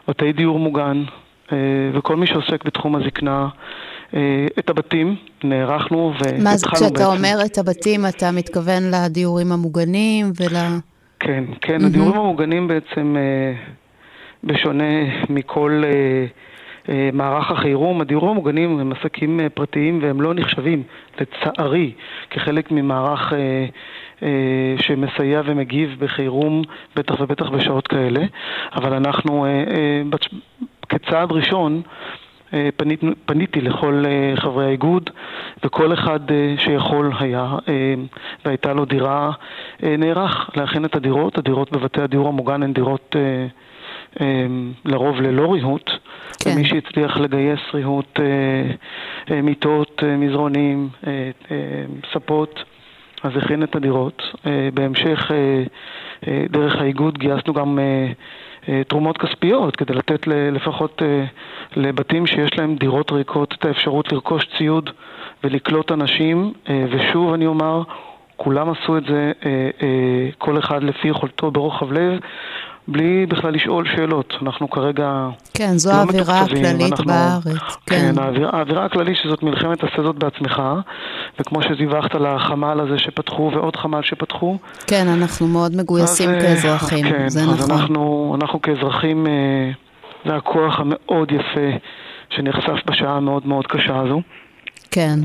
בתי דיור מוגן, וכל מי שעוסק בתחום הזקנה, את הבתים, נערכנו והתחלנו בעצם... מה זה כשאתה אומר את הבתים, אתה מתכוון לדיורים המוגנים ול... כן, כן, mm-hmm. הדיורים המוגנים בעצם, בשונה מכל מערך החירום, הדיורים המוגנים הם עסקים פרטיים והם לא נחשבים, לצערי, כחלק ממערך שמסייע ומגיב בחירום, בטח ובטח בשעות כאלה, אבל אנחנו כצעד ראשון פנית, פניתי לכל חברי האיגוד וכל אחד שיכול היה והייתה לו דירה נערך להכין את הדירות. הדירות בבתי הדיור המוגן הן דירות לרוב ללא ריהוט, כן. ומי שהצליח לגייס ריהוט, מיטות, מזרונים, ספות, אז הכין את הדירות. בהמשך, דרך האיגוד גייסנו גם תרומות כספיות כדי לתת לפחות לבתים שיש להם דירות ריקות את האפשרות לרכוש ציוד ולקלוט אנשים, ושוב אני אומר, כולם עשו את זה כל אחד לפי יכולתו ברוחב לב. בלי בכלל לשאול שאלות. אנחנו כרגע כן, זו לא האווירה הכללית אנחנו, בארץ. כן, כן האווירה, האווירה הכללית שזאת מלחמת עשה זאת בעצמך, וכמו שדיווחת על החמ"ל הזה שפתחו ועוד חמ"ל שפתחו. כן, אנחנו מאוד מגויסים אז, כאזרחים, כן, זה אז נכון. אנחנו, אנחנו כאזרחים, אה, זה הכוח המאוד יפה שנחשף בשעה המאוד מאוד קשה הזו. כן.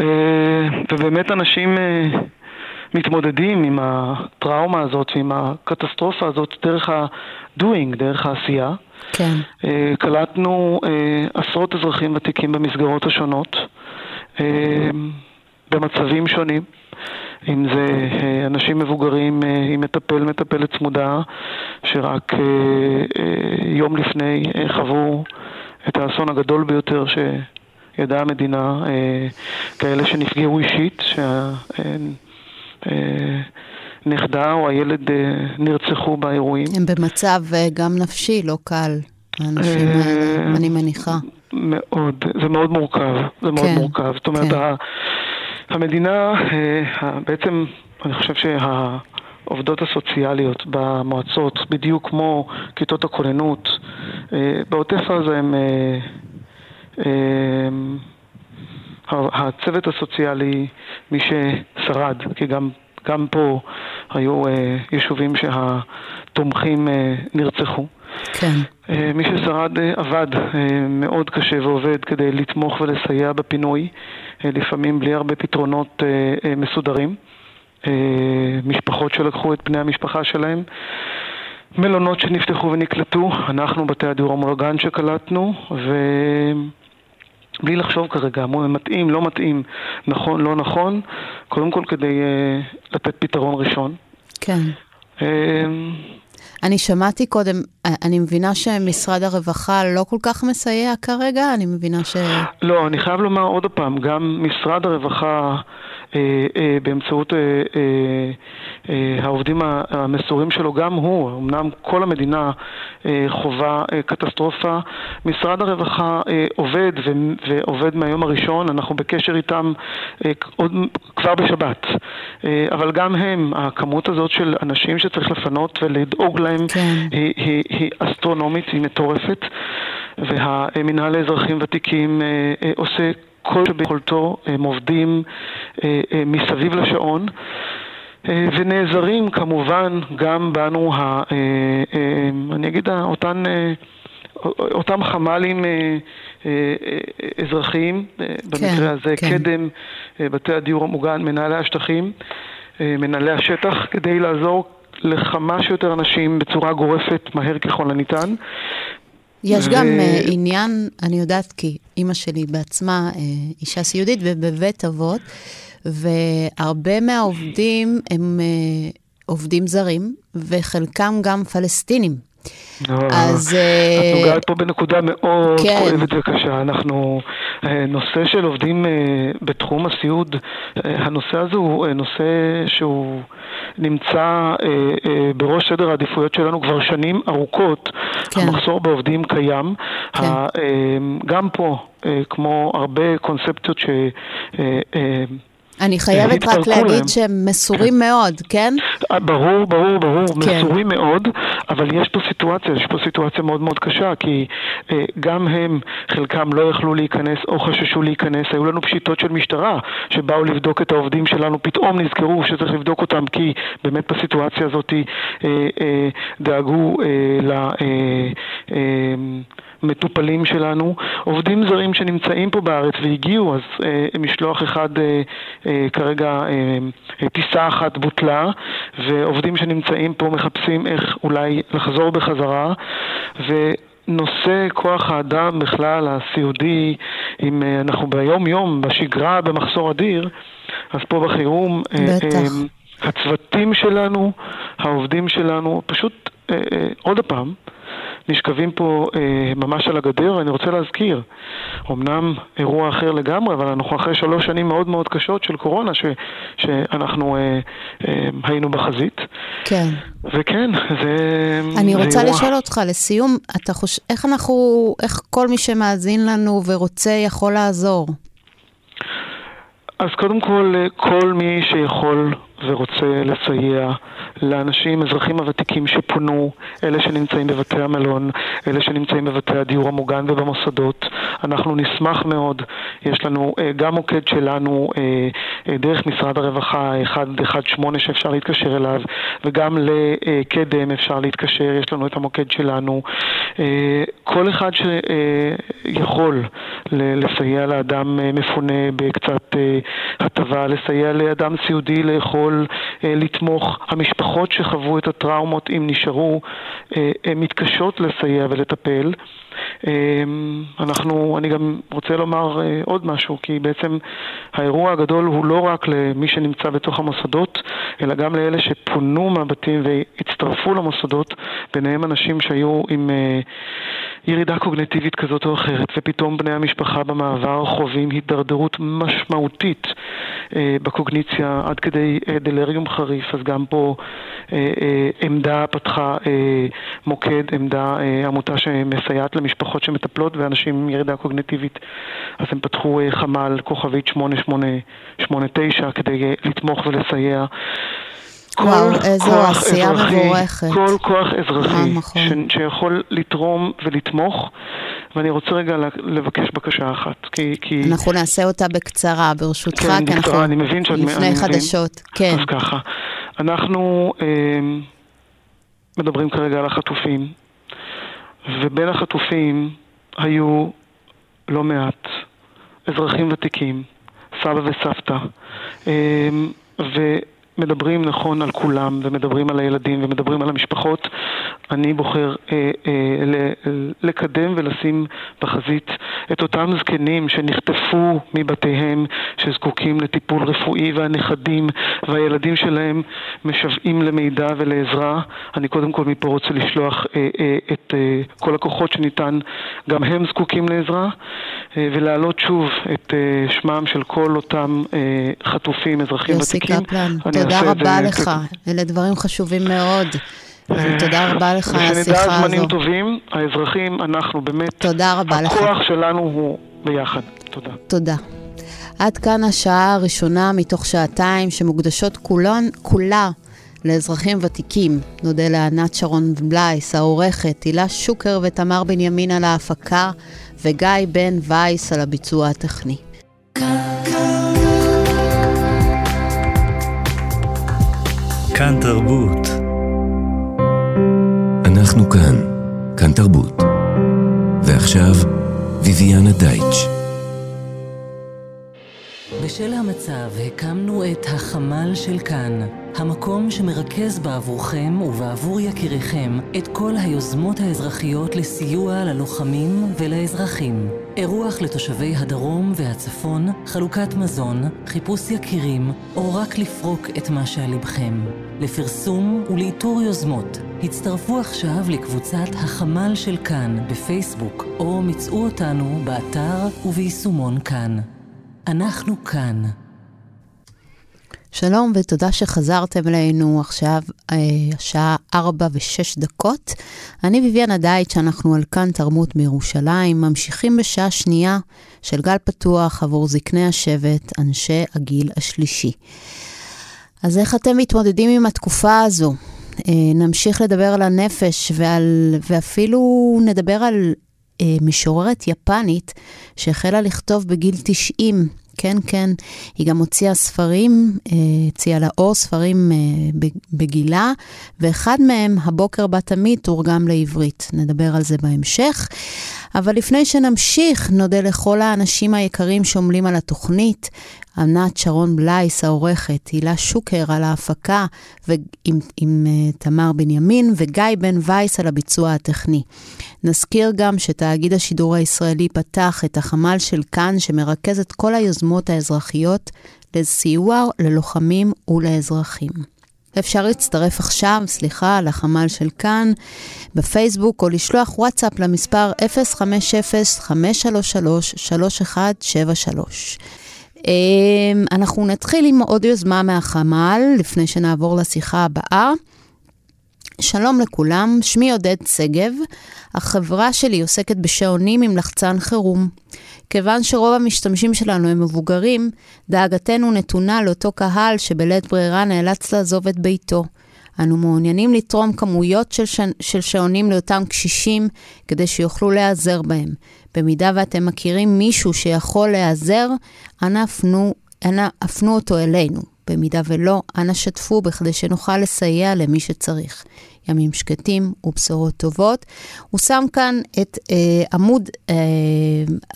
אה, ובאמת אנשים... מתמודדים עם הטראומה הזאת ועם הקטסטרופה הזאת דרך ה-doing, דרך העשייה. כן. אה, קלטנו אה, עשרות אזרחים ותיקים במסגרות השונות, אה, במצבים שונים. אם זה אנשים מבוגרים עם מטפל, מטפלת צמודה, שרק יום לפני חוו את האסון הגדול ביותר שידעה המדינה, כאלה שנפגעו אישית, נכדה או הילד אה, נרצחו באירועים. הם במצב אה, גם נפשי לא קל, האנשים האלה, אה, אני מניחה. מאוד, זה מאוד מורכב, זה מאוד כן, מורכב. זאת אומרת, כן. המדינה, בעצם, אני חושב שהעובדות הסוציאליות במועצות, בדיוק כמו כיתות הכוננות, בעוטף עזה הם... הצוות הסוציאלי, מי ששרד, כי גם גם פה היו יישובים שהתומכים נרצחו. כן. מי ששרד עבד מאוד קשה ועובד כדי לתמוך ולסייע בפינוי, לפעמים בלי הרבה פתרונות מסודרים. משפחות שלקחו את בני המשפחה שלהם. מלונות שנפתחו ונקלטו, אנחנו בתי הדיור המורגן שקלטנו, ובלי לחשוב כרגע, מתאים, לא מתאים, נכון, לא נכון, קודם כל כדי uh, לתת פתרון ראשון. כן. Uh, אני שמעתי קודם, אני מבינה שמשרד הרווחה לא כל כך מסייע כרגע, אני מבינה ש... לא, אני חייב לומר עוד פעם, גם משרד הרווחה באמצעות אה, העובדים המסורים שלו, גם הוא, אמנם כל המדינה חווה קטסטרופה, משרד הרווחה עובד ועובד מהיום הראשון, אנחנו בקשר איתם כבר בשבת, אבל גם הם, הכמות הזאת של אנשים שצריך לפנות ולדאוג להם כן. היא, היא, היא אסטרונומית, היא מטורפת, והמינהל לאזרחים ותיקים עושה כל שביכולתו, הם עובדים אה, אה, מסביב לשעון. אה, ונעזרים כמובן גם בנו, ה, אני אגיד, אותן, אותם חמ"לים אזרחיים, במקרה כן, הזה כן. קדם, בתי הדיור המוגן, מנהלי השטחים, מנהלי השטח, כדי לעזור לכמה שיותר אנשים בצורה גורפת מהר ככל הניתן. יש. גם uh, עניין, אני יודעת כי אימא שלי בעצמה uh, אישה סיעודית ובבית אבות, והרבה מהעובדים הם uh, עובדים זרים, וחלקם גם פלסטינים. אז... את נוגעת פה בנקודה מאוד כן. כואבת וקשה. אנחנו, נושא של עובדים בתחום הסיעוד, הנושא הזה הוא נושא שהוא נמצא בראש סדר העדיפויות שלנו כבר שנים ארוכות. כן. המחסור בעובדים קיים. כן. גם פה, כמו הרבה קונספציות ש... אני חייבת רק להגיד להם. שהם מסורים כן. מאוד, כן? אה, ברור, ברור, ברור, כן. מסורים מאוד, אבל יש פה סיטואציה, יש פה סיטואציה מאוד מאוד קשה, כי אה, גם הם, חלקם לא יכלו להיכנס או חששו להיכנס, היו לנו פשיטות של משטרה שבאו לבדוק את העובדים שלנו, פתאום נזכרו שצריך לבדוק אותם, כי באמת בסיטואציה הזאת אה, אה, דאגו אה, ל... אה, אה, מטופלים שלנו, עובדים זרים שנמצאים פה בארץ והגיעו, אז אה, משלוח אחד אה, אה, כרגע, אה, טיסה אחת בוטלה, ועובדים שנמצאים פה מחפשים איך אולי לחזור בחזרה, ו... נושא כוח האדם בכלל, הסיעודי, אם אה, אנחנו ביום יום, בשגרה, במחסור אדיר, אז פה בחירום, אה, בטח. הצוותים שלנו, העובדים שלנו, פשוט, עוד פעם, נשכבים פה אה, ממש על הגדר. אני רוצה להזכיר, אמנם אירוע אחר לגמרי, אבל אנחנו אחרי שלוש שנים מאוד מאוד קשות של קורונה, ש, שאנחנו אה, אה, היינו בחזית. כן. וכן, זה אני זה רוצה אירוע... לשאול אותך, לסיום, אתה חושב, איך אנחנו, איך כל מי שמאזין לנו ורוצה יכול לעזור? אז קודם כל, אה, כל מי שיכול ורוצה לסייע לאנשים, אזרחים הוותיקים שפונו, אלה שנמצאים בבתי המלון, אלה שנמצאים בבתי הדיור המוגן ובמוסדות. אנחנו נשמח מאוד, יש לנו uh, גם מוקד שלנו uh, uh, דרך משרד הרווחה 118 שאפשר להתקשר אליו, וגם לקדם אפשר להתקשר, יש לנו את המוקד שלנו. כל אחד שיכול לסייע לאדם מפונה בקצת הטבה, לסייע לאדם סיעודי לאכול אה, לתמוך. המשפחות שחוו את הטראומות, אם נשארו, אה, מתקשות לסייע ולטפל. אה, אנחנו, אני גם רוצה לומר עוד משהו, כי בעצם האירוע הגדול הוא לא רק למי שנמצא בתוך המוסדות, אלא גם לאלה שפונו מהבתים והצטרפו למוסדות, ביניהם אנשים שהיו עם ירידה קוגנטיבית כזאת או אחרת, ופתאום בני המשפחה במעבר חווים הידרדרות משמעותית בקוגניציה עד כדי דלריום חריף, אז גם פה אה, אה, עמדה פתחה אה, מוקד, עמדה, אה, עמותה שמסייעת למשפחות שמטפלות ואנשים עם ירידה קוגנטיבית, אז הם פתחו אה, חמ"ל כוכבית 8889 כדי אה, לתמוך ולסייע. וואו, איזו עשייה מבורכת. כל כוח אזרחי נכון. ש, שיכול לתרום ולתמוך, ואני רוצה רגע לבקש בקשה אחת, כי... כי... אנחנו נעשה אותה בקצרה, ברשותך, כן, כי בקצרה, אנחנו מבין שאת... לפני חדשות. מבין. כן. אז ככה, אנחנו אה, מדברים כרגע על החטופים, ובין החטופים היו לא מעט אזרחים ותיקים, סבא וסבתא, אה, ו... מדברים נכון על כולם, ומדברים על הילדים, ומדברים על המשפחות, אני בוחר אה, אה, לקדם ולשים בחזית את אותם זקנים שנחטפו מבתיהם, שזקוקים לטיפול רפואי, והנכדים והילדים שלהם משוועים למידע ולעזרה. אני קודם כל מפה רוצה לשלוח אה, אה, את אה, כל הכוחות שניתן, גם הם זקוקים לעזרה, אה, ולהעלות שוב את אה, שמם של כל אותם אה, חטופים, אזרחים ותיקים. קפלן, תודה את רבה זה לך. אלה דברים חשובים מאוד. אה, ותודה רבה לך על ושנדע השיחה זמנים הזו. טובים, האזרחים, אנחנו באמת, תודה רבה לך. הכוח שלנו הוא ביחד. תודה. תודה. עד כאן השעה הראשונה מתוך שעתיים שמוקדשות כולן, כולה לאזרחים ותיקים. נודה לענת שרון בלייס, העורכת, הילה שוקר ותמר בנימין על ההפקה, וגיא בן וייס על הביצוע הטכני. כאן תרבות. אנחנו כאן, כאן תרבות. ועכשיו, ויviana דייטש. בשל המצב הקמנו את החמ"ל של כאן, המקום שמרכז בעבורכם ובעבור יקיריכם את כל היוזמות האזרחיות לסיוע ללוחמים ולאזרחים. אירוח לתושבי הדרום והצפון, חלוקת מזון, חיפוש יקירים, או רק לפרוק את מה שעל לבכם. לפרסום ולאיתור יוזמות, הצטרפו עכשיו לקבוצת החמ"ל של כאן בפייסבוק, או מצאו אותנו באתר וביישומון כאן. אנחנו כאן. שלום ותודה שחזרתם אלינו עכשיו, אה, השעה 4 ו-6 דקות. אני ביביאנה דייט, שאנחנו על כאן תרבות מירושלים, ממשיכים בשעה שנייה של גל פתוח עבור זקני השבט, אנשי הגיל השלישי. אז איך אתם מתמודדים עם התקופה הזו? אה, נמשיך לדבר על הנפש ועל, ואפילו נדבר על אה, משוררת יפנית שהחלה לכתוב בגיל 90. כן, כן, היא גם הוציאה ספרים, אה, הוציאה לאור ספרים אה, בגילה, ואחד מהם, הבוקר בה תמיד, תורגם לעברית. נדבר על זה בהמשך. אבל לפני שנמשיך, נודה לכל האנשים היקרים שעומלים על התוכנית, ענת שרון בלייס העורכת, הילה שוקר על ההפקה ועם, עם uh, תמר בנימין וגיא בן וייס על הביצוע הטכני. נזכיר גם שתאגיד השידור הישראלי פתח את החמ"ל של כאן שמרכז את כל היוזמות האזרחיות לסיוע ללוחמים ולאזרחים. אפשר להצטרף עכשיו, סליחה, לחמ"ל של כאן, בפייסבוק, או לשלוח וואטסאפ למספר 050-533-3173. אמ, אנחנו נתחיל עם עוד יוזמה מהחמ"ל, לפני שנעבור לשיחה הבאה. שלום לכולם, שמי עודד שגב. החברה שלי עוסקת בשעונים עם לחצן חירום. כיוון שרוב המשתמשים שלנו הם מבוגרים, דאגתנו נתונה לאותו קהל שבלית ברירה נאלץ לעזוב את ביתו. אנו מעוניינים לתרום כמויות של, ש... של שעונים לאותם קשישים כדי שיוכלו להיעזר בהם. במידה ואתם מכירים מישהו שיכול להיעזר, אנא הפנו, אנא הפנו אותו אלינו. במידה ולא, אנא שתפו בכדי שנוכל לסייע למי שצריך. ימים שקטים ובשורות טובות. הוא שם כאן את אה, עמוד אה,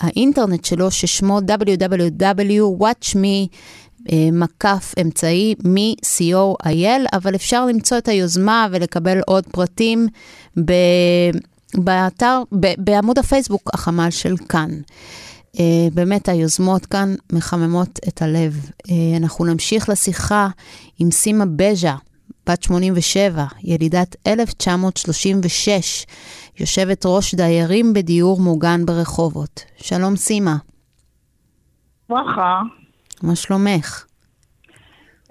האינטרנט שלו, ששמו www.watchme. מקף אמצעי מ-co.il, אבל אפשר למצוא את היוזמה ולקבל עוד פרטים ב... באתר, ב... בעמוד הפייסבוק החמ"ל של כאן. Uh, באמת היוזמות כאן מחממות את הלב. Uh, אנחנו נמשיך לשיחה עם סימה בז'ה, בת 87, ילידת 1936, יושבת ראש דיירים בדיור מוגן ברחובות. שלום סימה. ברכה. מה שלומך?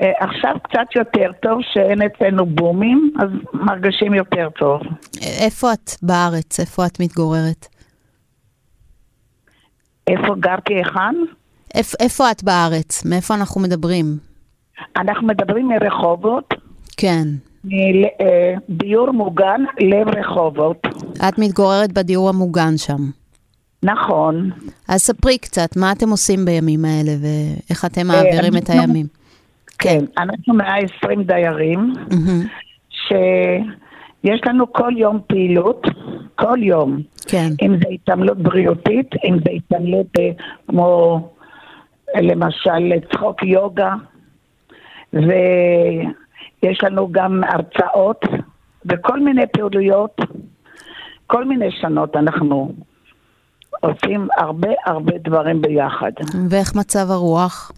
Uh, עכשיו קצת יותר טוב, שאין אצלנו בומים, אז מרגישים יותר טוב. איפה את בארץ? איפה את מתגוררת? איפה גרתי היכן? איפ, איפה את בארץ? מאיפה אנחנו מדברים? אנחנו מדברים מרחובות. כן. מדיור מוגן לב רחובות. את מתגוררת בדיור המוגן שם. נכון. אז ספרי קצת, מה אתם עושים בימים האלה ואיך אתם מעבירים את הימים? כן, אנחנו 120 דיירים. שיש לנו כל יום פעילות, כל יום. כן. אם זה התעמלות בריאותית, אם זה התעמלות אה, כמו אה, למשל צחוק יוגה, ויש לנו גם הרצאות וכל מיני פעילויות, כל מיני שנות אנחנו עושים הרבה הרבה דברים ביחד. ואיך מצב הרוח?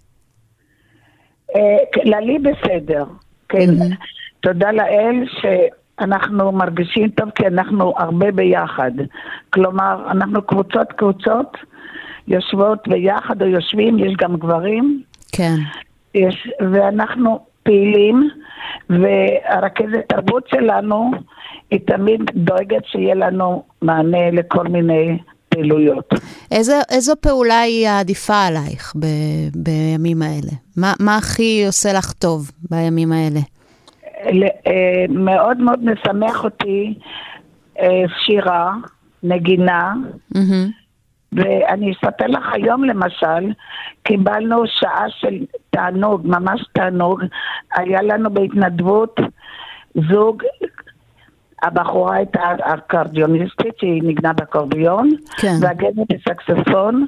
אה, כללי בסדר, כן. תודה לאל שאנחנו מרגישים טוב כי אנחנו הרבה ביחד. כלומר, אנחנו קבוצות קבוצות יושבות ביחד או יושבים, יש גם גברים, כן. יש, ואנחנו פעילים, והרכזת תרבות שלנו היא תמיד דואגת שיהיה לנו מענה לכל מיני פעילויות. איזו, איזו פעולה היא העדיפה עלייך ב, בימים האלה? מה, מה הכי עושה לך טוב בימים האלה? אה, מאוד מאוד משמח אותי אה, שירה, נגינה, מהמם. ואני אספר לך היום למשל, קיבלנו שעה של תענוג, ממש תענוג. היה לנו בהתנדבות זוג, הבחורה הייתה אקורדיוניסטית, שהיא ניגנה באקורדיון, כן. והגבר בסקספון,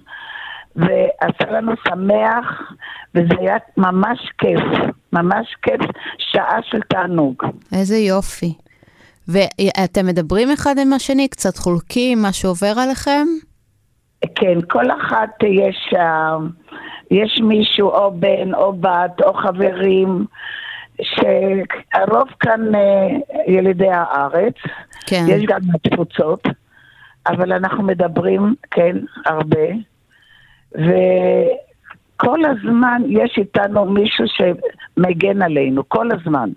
ועשה לנו שמח, וזה היה ממש כיף, ממש כיף, שעה של תענוג. איזה יופי. ואתם מדברים אחד עם השני, קצת חולקים מה שעובר עליכם? כן, כל אחת יש, אה, יש מישהו, או בן, או בת, או חברים, שהרוב כאן אה, ילידי הארץ, כן. יש גם מהתפוצות, אבל אנחנו מדברים, כן, הרבה, וכל הזמן יש איתנו מישהו שמגן עלינו, כל הזמן.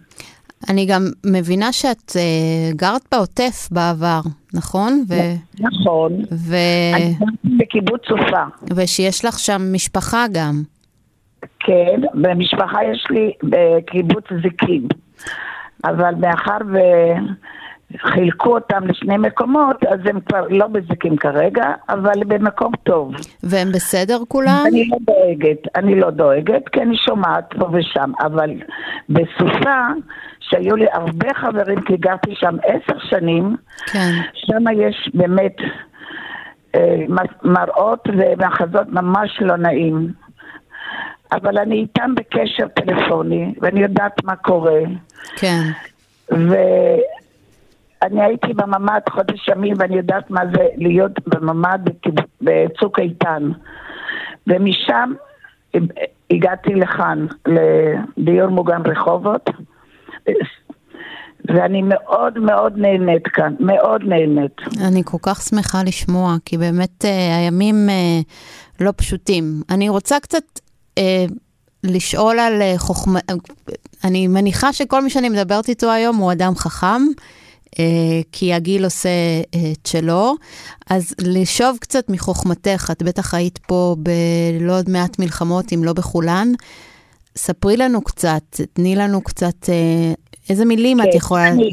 אני גם מבינה שאת uh, גרת בעוטף בעבר, נכון? ו- נכון. ו- אני גרתי בקיבוץ סופה. ושיש לך שם משפחה גם. כן, במשפחה יש לי בקיבוץ זיקים, אבל מאחר וחילקו אותם לשני מקומות, אז הם כבר לא בזיקים כרגע, אבל במקום טוב. והם בסדר כולם? אני לא דואגת, אני לא דואגת, כי אני שומעת פה ושם, אבל בסופה, שהיו לי הרבה חברים, כי גרתי שם עשר שנים, כן. שם יש באמת אה, מראות ומחזות ממש לא נעים. אבל אני איתם בקשר טלפוני, ואני יודעת מה קורה. כן. ואני הייתי בממ"ד חודש ימים, ואני יודעת מה זה להיות בממ"ד בצוק איתן. ומשם הגעתי לכאן, לדיור מוגן רחובות, ואני מאוד מאוד נהנית כאן, מאוד נהנית. אני כל כך שמחה לשמוע, כי באמת אה, הימים אה, לא פשוטים. אני רוצה קצת אה, לשאול על אה, חוכמה... אני מניחה שכל מי שאני מדברת איתו היום הוא אדם חכם, אה, כי הגיל עושה אה, את שלו. אז לשאוב קצת מחוכמתך, את בטח היית פה בלא עוד מעט מלחמות, אם לא בכולן. ספרי לנו קצת, תני לנו קצת, אה, איזה מילים את כן, יכולה... אני-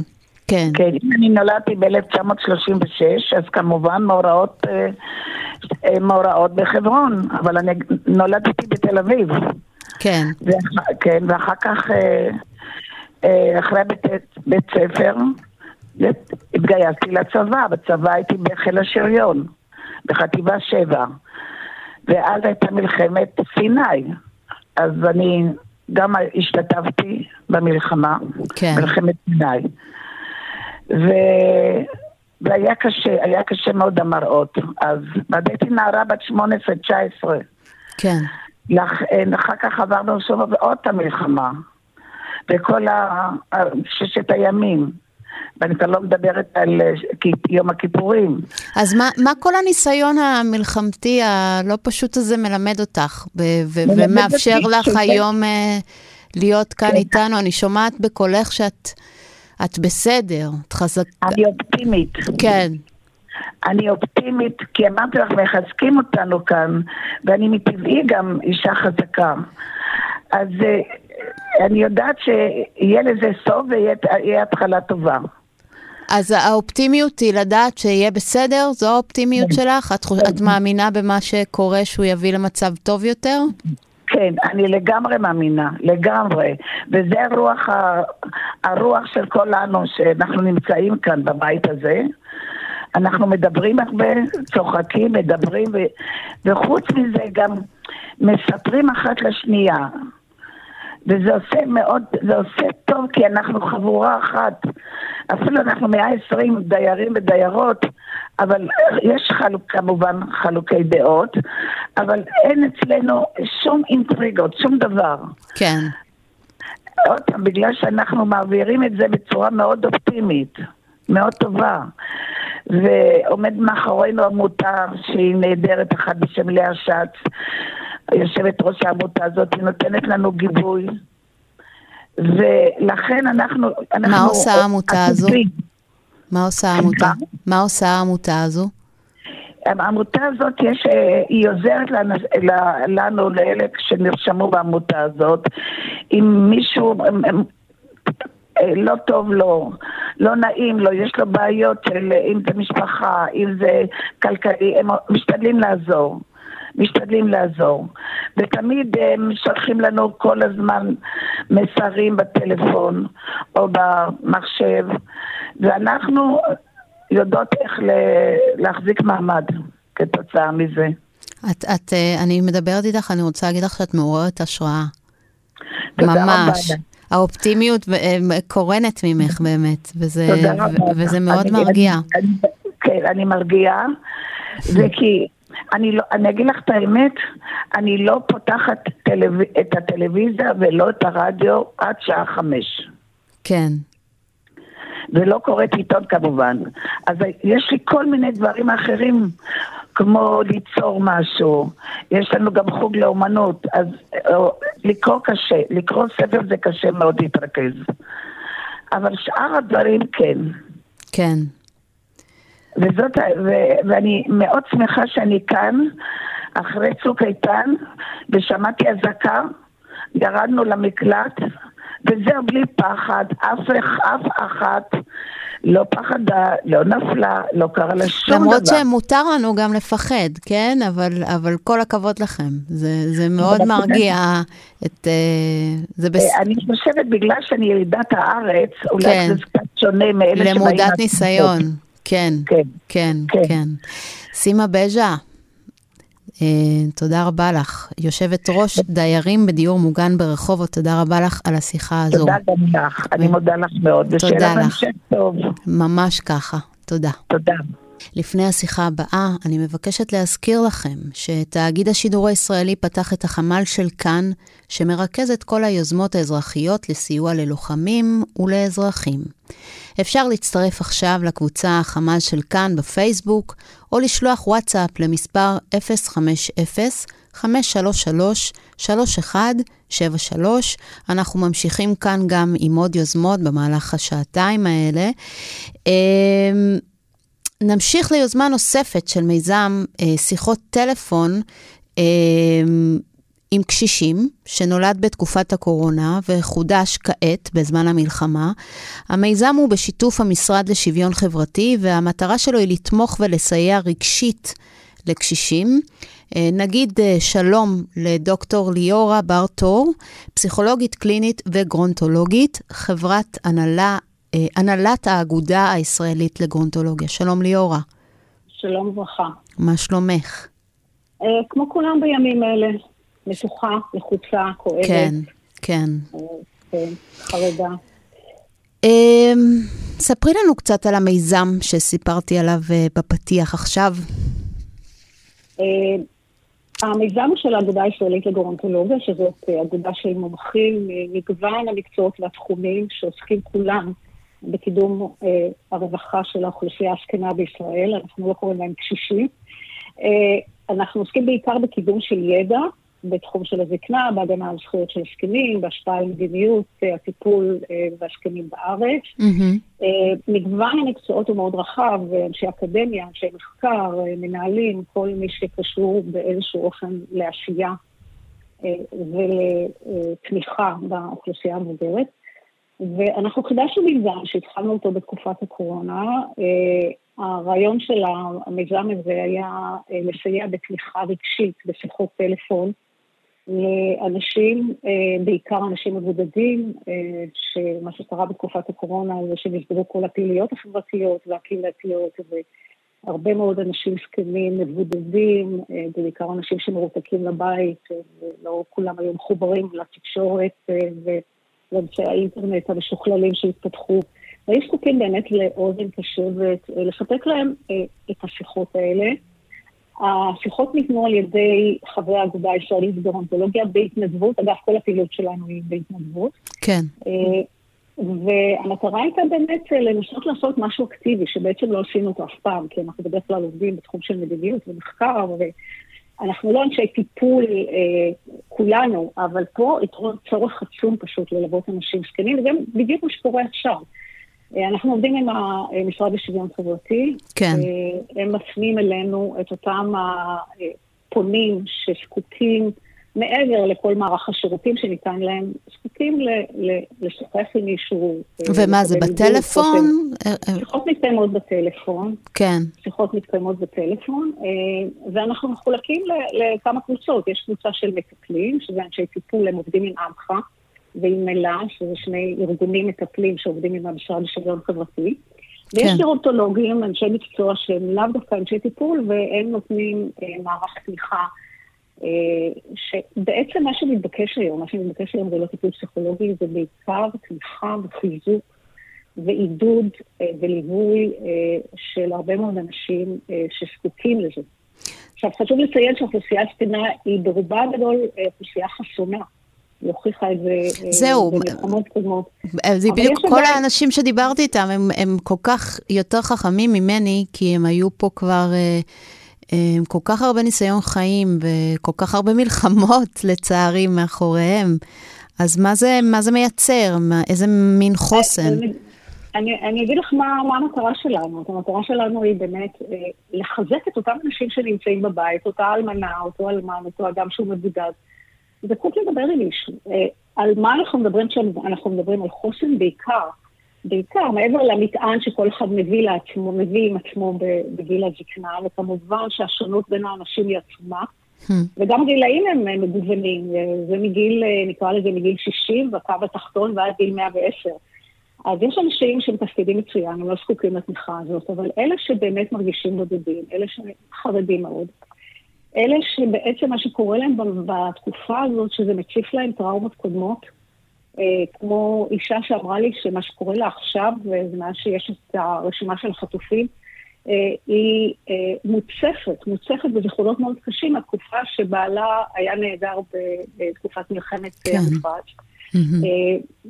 כן. כן, אני נולדתי ב-1936, אז כמובן מאורעות, אה, אה, מאורעות בחברון, אבל אני נולדתי בתל אביב. כן. ואח, כן, ואחר כך, אחרי בית, בית ספר, התגייסתי לצבא, בצבא הייתי בחיל השריון, בחטיבה 7, ואז הייתה מלחמת סיני, אז אני גם השתתפתי במלחמה, כן. מלחמת סיני. ו... והיה קשה, היה קשה מאוד המראות. אז הייתי נערה בת 18-19. כן. לאח- אחר כך עברנו שוב עוד את המלחמה. וכל ה- ה- ששת הימים. ואני כבר לא מדברת על אה, יום הכיפורים. אז מה, מה כל הניסיון המלחמתי הלא פשוט הזה מלמד אותך, מלמד ומאפשר לך שזה- היום אה, להיות כאן כן. איתנו? אני שומעת בקולך שאת את בסדר, את חזקה. אני אופטימית. כן, אני אופטימית, כי אמרתי לך, מחזקים אותנו כאן, ואני מטבעי גם אישה חזקה. אז אה, אני יודעת שיהיה לזה סוף ויהיה התחלה טובה. אז האופטימיות היא לדעת שיהיה בסדר? זו האופטימיות שלך? את, את מאמינה במה שקורה שהוא יביא למצב טוב יותר? כן, אני לגמרי מאמינה, לגמרי. וזה הרוח, ה- הרוח של כולנו, שאנחנו נמצאים כאן בבית הזה. אנחנו מדברים הרבה, צוחקים, מדברים, ו... וחוץ מזה גם מספרים אחת לשנייה. וזה עושה מאוד, זה עושה טוב כי אנחנו חבורה אחת. אפילו אנחנו 120 דיירים ודיירות, אבל יש חלוק, כמובן חלוקי דעות, אבל אין אצלנו שום אינטריגות, שום דבר. כן. עוד פעם, בגלל שאנחנו מעבירים את זה בצורה מאוד אופטימית, מאוד טובה. ועומד מאחורינו עמותה שהיא נהדרת, אחת בשם לאה שץ, יושבת ראש העמותה הזאת, היא נותנת לנו גיבוי. ולכן אנחנו... אנחנו מה עושה העמותה הזו? מה עושה העמותה? מה עושה העמותה הזו? העמותה הזאת, יש, אה, היא עוזרת לנו, לנו, לאלה שנרשמו בעמותה הזאת. אם מישהו אה, לא טוב לו, לא נעים לו, יש לו בעיות של אה, אם זה משפחה, אם זה כלכלי, הם משתדלים לעזור. משתדלים לעזור. ותמיד הם שולחים לנו כל הזמן מסרים בטלפון או במחשב, ואנחנו יודעות איך להחזיק מעמד כתוצאה מזה. את, את, אה, אני מדברת איתך, אני רוצה להגיד לך שאת מעוררת השראה. תודה רבה. ממש. האופטימיות אה, קורנת ממך באמת, וזה, וזה מאוד אני- מרגיע. אני- כן, אני מרגיעה, וכי אני, לא, אני אגיד לך את האמת, אני לא פותחת טלו, את הטלוויזיה ולא את הרדיו עד שעה חמש. כן. ולא קוראת עיתון כמובן. אז יש לי כל מיני דברים אחרים, כמו ליצור משהו. יש לנו גם חוג לאומנות, אז אה, לקרוא קשה, לקרוא ספר זה קשה מאוד להתרכז. אבל שאר הדברים כן. כן. וזאת, ו, ואני מאוד שמחה שאני כאן, אחרי צוק איתן, ושמעתי אזעקה, ירדנו למקלט, וזהו בלי פחד, אף, אף אחת לא פחדה, לא נפלה, לא קרה לה שום דבר. למרות שמותר לנו גם לפחד, כן? אבל, אבל כל הכבוד לכם. זה, זה מאוד מרגיע את... אה, זה בס... אה, אני חושבת בגלל שאני ילידת הארץ, אולי כן. זה קצת שונה מאלה שבאים... למודת. ניסיון. כן, כן. כן, כן. כן. סימה בז'ה, אה, תודה רבה לך. יושבת ראש דיירים בדיור מוגן ברחובות, תודה רבה לך על השיחה הזו. תודה גם לך, אני מודה לך מאוד. תודה לך. ממש ככה, תודה. תודה. לפני השיחה הבאה, אני מבקשת להזכיר לכם שתאגיד השידור הישראלי פתח את החמ"ל של כאן, שמרכז את כל היוזמות האזרחיות לסיוע ללוחמים ולאזרחים. אפשר להצטרף עכשיו לקבוצה החמ"ל של כאן בפייסבוק, או לשלוח וואטסאפ למספר 050-533-3173. אנחנו ממשיכים כאן גם עם עוד יוזמות במהלך השעתיים האלה. נמשיך ליוזמה נוספת של מיזם אה, שיחות טלפון אה, עם קשישים, שנולד בתקופת הקורונה וחודש כעת, בזמן המלחמה. המיזם הוא בשיתוף המשרד לשוויון חברתי, והמטרה שלו היא לתמוך ולסייע רגשית לקשישים. אה, נגיד אה, שלום לדוקטור ליאורה בר-טור, פסיכולוגית קלינית וגרונטולוגית, חברת הנהלה, הנהלת האגודה הישראלית לגרונטולוגיה. שלום ליאורה, שלום וברכה. מה שלומך? אה, כמו כולם בימים אלה, מתוחה, לחוצה, כואבת. כן, כן. אה, כן, חרדה. אה, ספרי לנו קצת על המיזם שסיפרתי עליו אה, בפתיח עכשיו. אה, המיזם של האגודה הישראלית לגורנטולוגיה, שזאת אה, אגודה של מומחים ממגוון המקצועות והתחומים שעוסקים כולם בקידום אה, הרווחה של האוכלוסייה הזקנה בישראל, אנחנו לא קוראים להם קשישים. אה, אנחנו עוסקים בעיקר בקידום של ידע בתחום של הזקנה, בהגנה על זכויות של זקנים, בהשפעה על מדיניות אה, הטיפול אה, והזקנים בארץ. מהמם. אה, מגוון המקצועות הוא מאוד רחב, אה, אנשי אקדמיה, אנשי מחקר, אה, מנהלים, כל מי שקשור באיזשהו אופן לעשייה אה, ולתמיכה באוכלוסייה המבוגרת. ואנחנו חידשנו מיזם שהתחלנו אותו בתקופת הקורונה. הרעיון של המיזם הזה היה לסייע בתמיכה רגשית בשיחות טלפון לאנשים, בעיקר אנשים מבודדים, שמה שקרה בתקופת הקורונה זה שנסגרו כל הפעילויות החברתיות והקהילתיות, והרבה מאוד אנשים זקנים, מבודדים, בעיקר אנשים שמרותקים לבית, ולא כולם היו מחוברים לתקשורת ולאמצעי האינטרנט המשוכללים שהתפתחו. והיו זקוקים באמת לאוזן קשבת, לספק להם את השיחות האלה. השיחות ניתנו על ידי חברי האגודה הישראלית בגרונטולוגיה בהתנדבות, אגב, כל הפעילות שלנו היא בהתנדבות. כן. והמטרה הייתה באמת לנסות לעשות משהו אקטיבי, שבעצם לא עשינו אותו אף פעם, כי אנחנו בדרך כלל עובדים בתחום של מדיניות ומחקר, ואנחנו לא אנשי טיפול כולנו, אבל פה יתרון צורך עצום פשוט ללוות אנשים זקנים, וגם בדיוק מה שקורה עכשיו. אנחנו עובדים עם המשרד לשוויון חברתי. כן. הם מפנים אלינו את אותם הפונים שזקוקים, מעבר לכל מערך השירותים שניתן להם, זקוקים לשוחח עם מישהו. ומה זה, בטלפון? שיחות מתקיימות בטלפון. כן. שיחות מתקיימות בטלפון, ואנחנו מחולקים לכמה קבוצות. יש קבוצה של מטפלים, שזה אנשי טיפול, הם עובדים עם עמך. ועם מלה, שזה שני ארגונים מטפלים שעובדים עם המשרד לשוויון חברתי. ויש כן. גרונטולוגים, אנשי מקצוע שהם לאו דווקא אנשי טיפול, והם נותנים אה, מערך תמיכה, אה, שבעצם מה שמתבקש היום, מה שמתבקש היום זה לא טיפול פסיכולוגי, זה בעיקר תמיכה וחיזוק ועידוד אה, וליווי אה, של הרבה מאוד אנשים אה, שזקוקים לזה. עכשיו, חשוב לציין שהאוכלוסייה הזקנה היא ברובה הגדול אה, אוכלוסייה חסונה. היא הוכיחה את זה זהו, במלחמות קודמות. זה בדיוק כל האנשים שדיברתי איתם, הם, הם כל כך יותר חכמים ממני, כי הם היו פה כבר עם כל כך הרבה ניסיון חיים וכל כך הרבה מלחמות, לצערי, מאחוריהם. אז מה זה, מה זה מייצר? מה, איזה מין חוסן? אני, אני אגיד לך מה, מה המטרה שלנו. המטרה שלנו היא באמת אה, לחזק את אותם אנשים שנמצאים בבית, אותה אלמנה, אותו אלמן, אותו אדם שהוא מבודד. זקוק לדבר עם מישהו. על מה אנחנו מדברים כשאנחנו מדברים על חוסן בעיקר? בעיקר, מעבר למטען שכל אחד מביא לעצמו, מביא עם עצמו בגיל הזקנה, וכמובן שהשונות בין האנשים היא עצומה. וגם הגילאים הם מגוונים, זה מגיל, נקרא לזה מגיל 60, בקו התחתון ועד גיל 110. אז יש אנשים שמתפקדים מצוין, הם לא זקוקים לתמיכה הזאת, אבל אלה שבאמת מרגישים בודדים, אלה שחרדים מאוד, אלה שבעצם מה שקורה להם בתקופה הזאת, שזה מציף להם טראומות קודמות, אה, כמו אישה שאמרה לי שמה שקורה לה עכשיו, ומאז שיש את הרשימה של החטופים, אה, היא אה, מוצפת, מוצפת בזיכרונות מאוד קשים, התקופה שבעלה היה נהדר בתקופת מלחמת כן. המפרץ. Mm-hmm.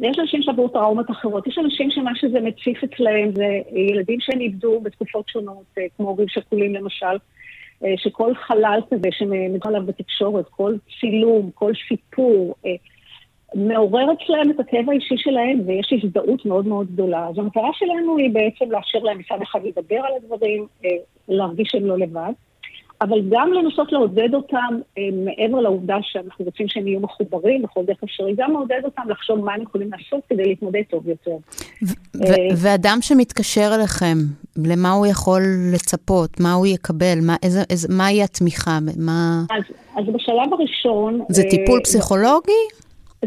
יש אנשים שעברו טראומות אחרות, יש אנשים שמה שזה מציף אצלהם זה ילדים שהם איבדו בתקופות שונות, כמו הורים שכולים למשל, אה, שכל חלל כזה שמדבר עליו בתקשורת, כל צילום, כל סיפור, אה, מעורר אצלם את הכאב האישי שלהם, ויש הזדהות מאוד מאוד גדולה. אז המטרה שלנו היא בעצם לאפשר להם מצד אחד לדבר על הדברים, אה, להרגיש שהם לא לבד, אבל גם לנסות לעודד אותם, מעבר לעובדה שאנחנו רוצים שהם יהיו מחוברים בכל דרך אפשרי, גם לעודד אותם לחשוב מה הם יכולים לעשות כדי להתמודד טוב יותר. ואדם שמתקשר אליכם, למה הוא יכול לצפות? מה הוא יקבל? מה, איזה, איזה, מהי התמיכה? מה... אז, אז בשלב הראשון... זה טיפול אה, פסיכולוגי?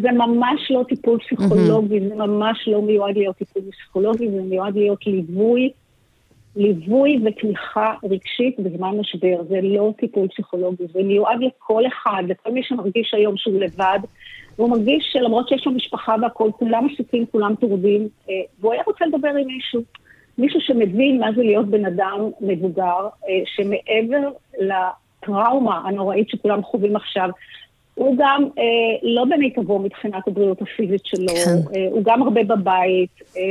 זה ממש לא טיפול פסיכולוגי, mm-hmm. זה ממש לא מיועד להיות טיפול פסיכולוגי, זה מיועד להיות ליווי, ליווי ותמיכה רגשית בזמן משבר. זה לא טיפול פסיכולוגי, זה מיועד לכל אחד, לכל מי שמרגיש היום שהוא לבד, והוא מרגיש שלמרות שיש לו משפחה והכול, כולם עסוקים, כולם טורדים, אה, והוא היה רוצה לדבר עם מישהו. מישהו שמבין מה זה להיות בן אדם מבוגר, אה, שמעבר לטראומה הנוראית שכולם חווים עכשיו, הוא גם אה, לא במיטבו מבחינת הבריאות הפיזית שלו, כן. אה, הוא גם הרבה בבית, אה,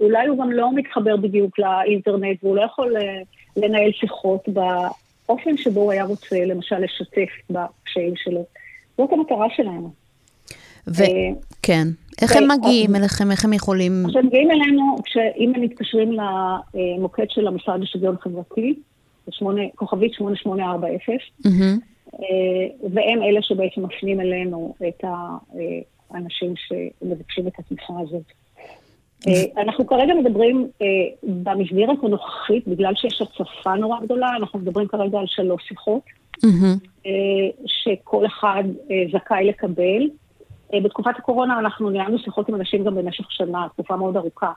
אולי הוא גם לא מתחבר בדיוק לאינטרנט, והוא לא יכול אה, לנהל שיחות באופן שבו הוא היה רוצה, למשל, לשתף בקשיים שלו. זאת המטרה שלנו. וכן. איך הם מגיעים אליכם? איך הם יכולים... עכשיו, מגיעים אלינו, אם הם מתקשרים למוקד של המשרד לשוויון חברתי, כוכבית 8840, והם אלה שבעצם מפנים אלינו את האנשים שמבקשים את התמיכה הזאת. אה, אנחנו כרגע מדברים אה, במסגרת הנוכחית, בגלל שיש הצפה נורא גדולה, אנחנו מדברים כרגע על שלוש שיחות, אה, שכל אחד זכאי לקבל. בתקופת הקורונה אנחנו ניהלנו שיחות עם אנשים גם במשך שנה, תקופה מאוד ארוכה.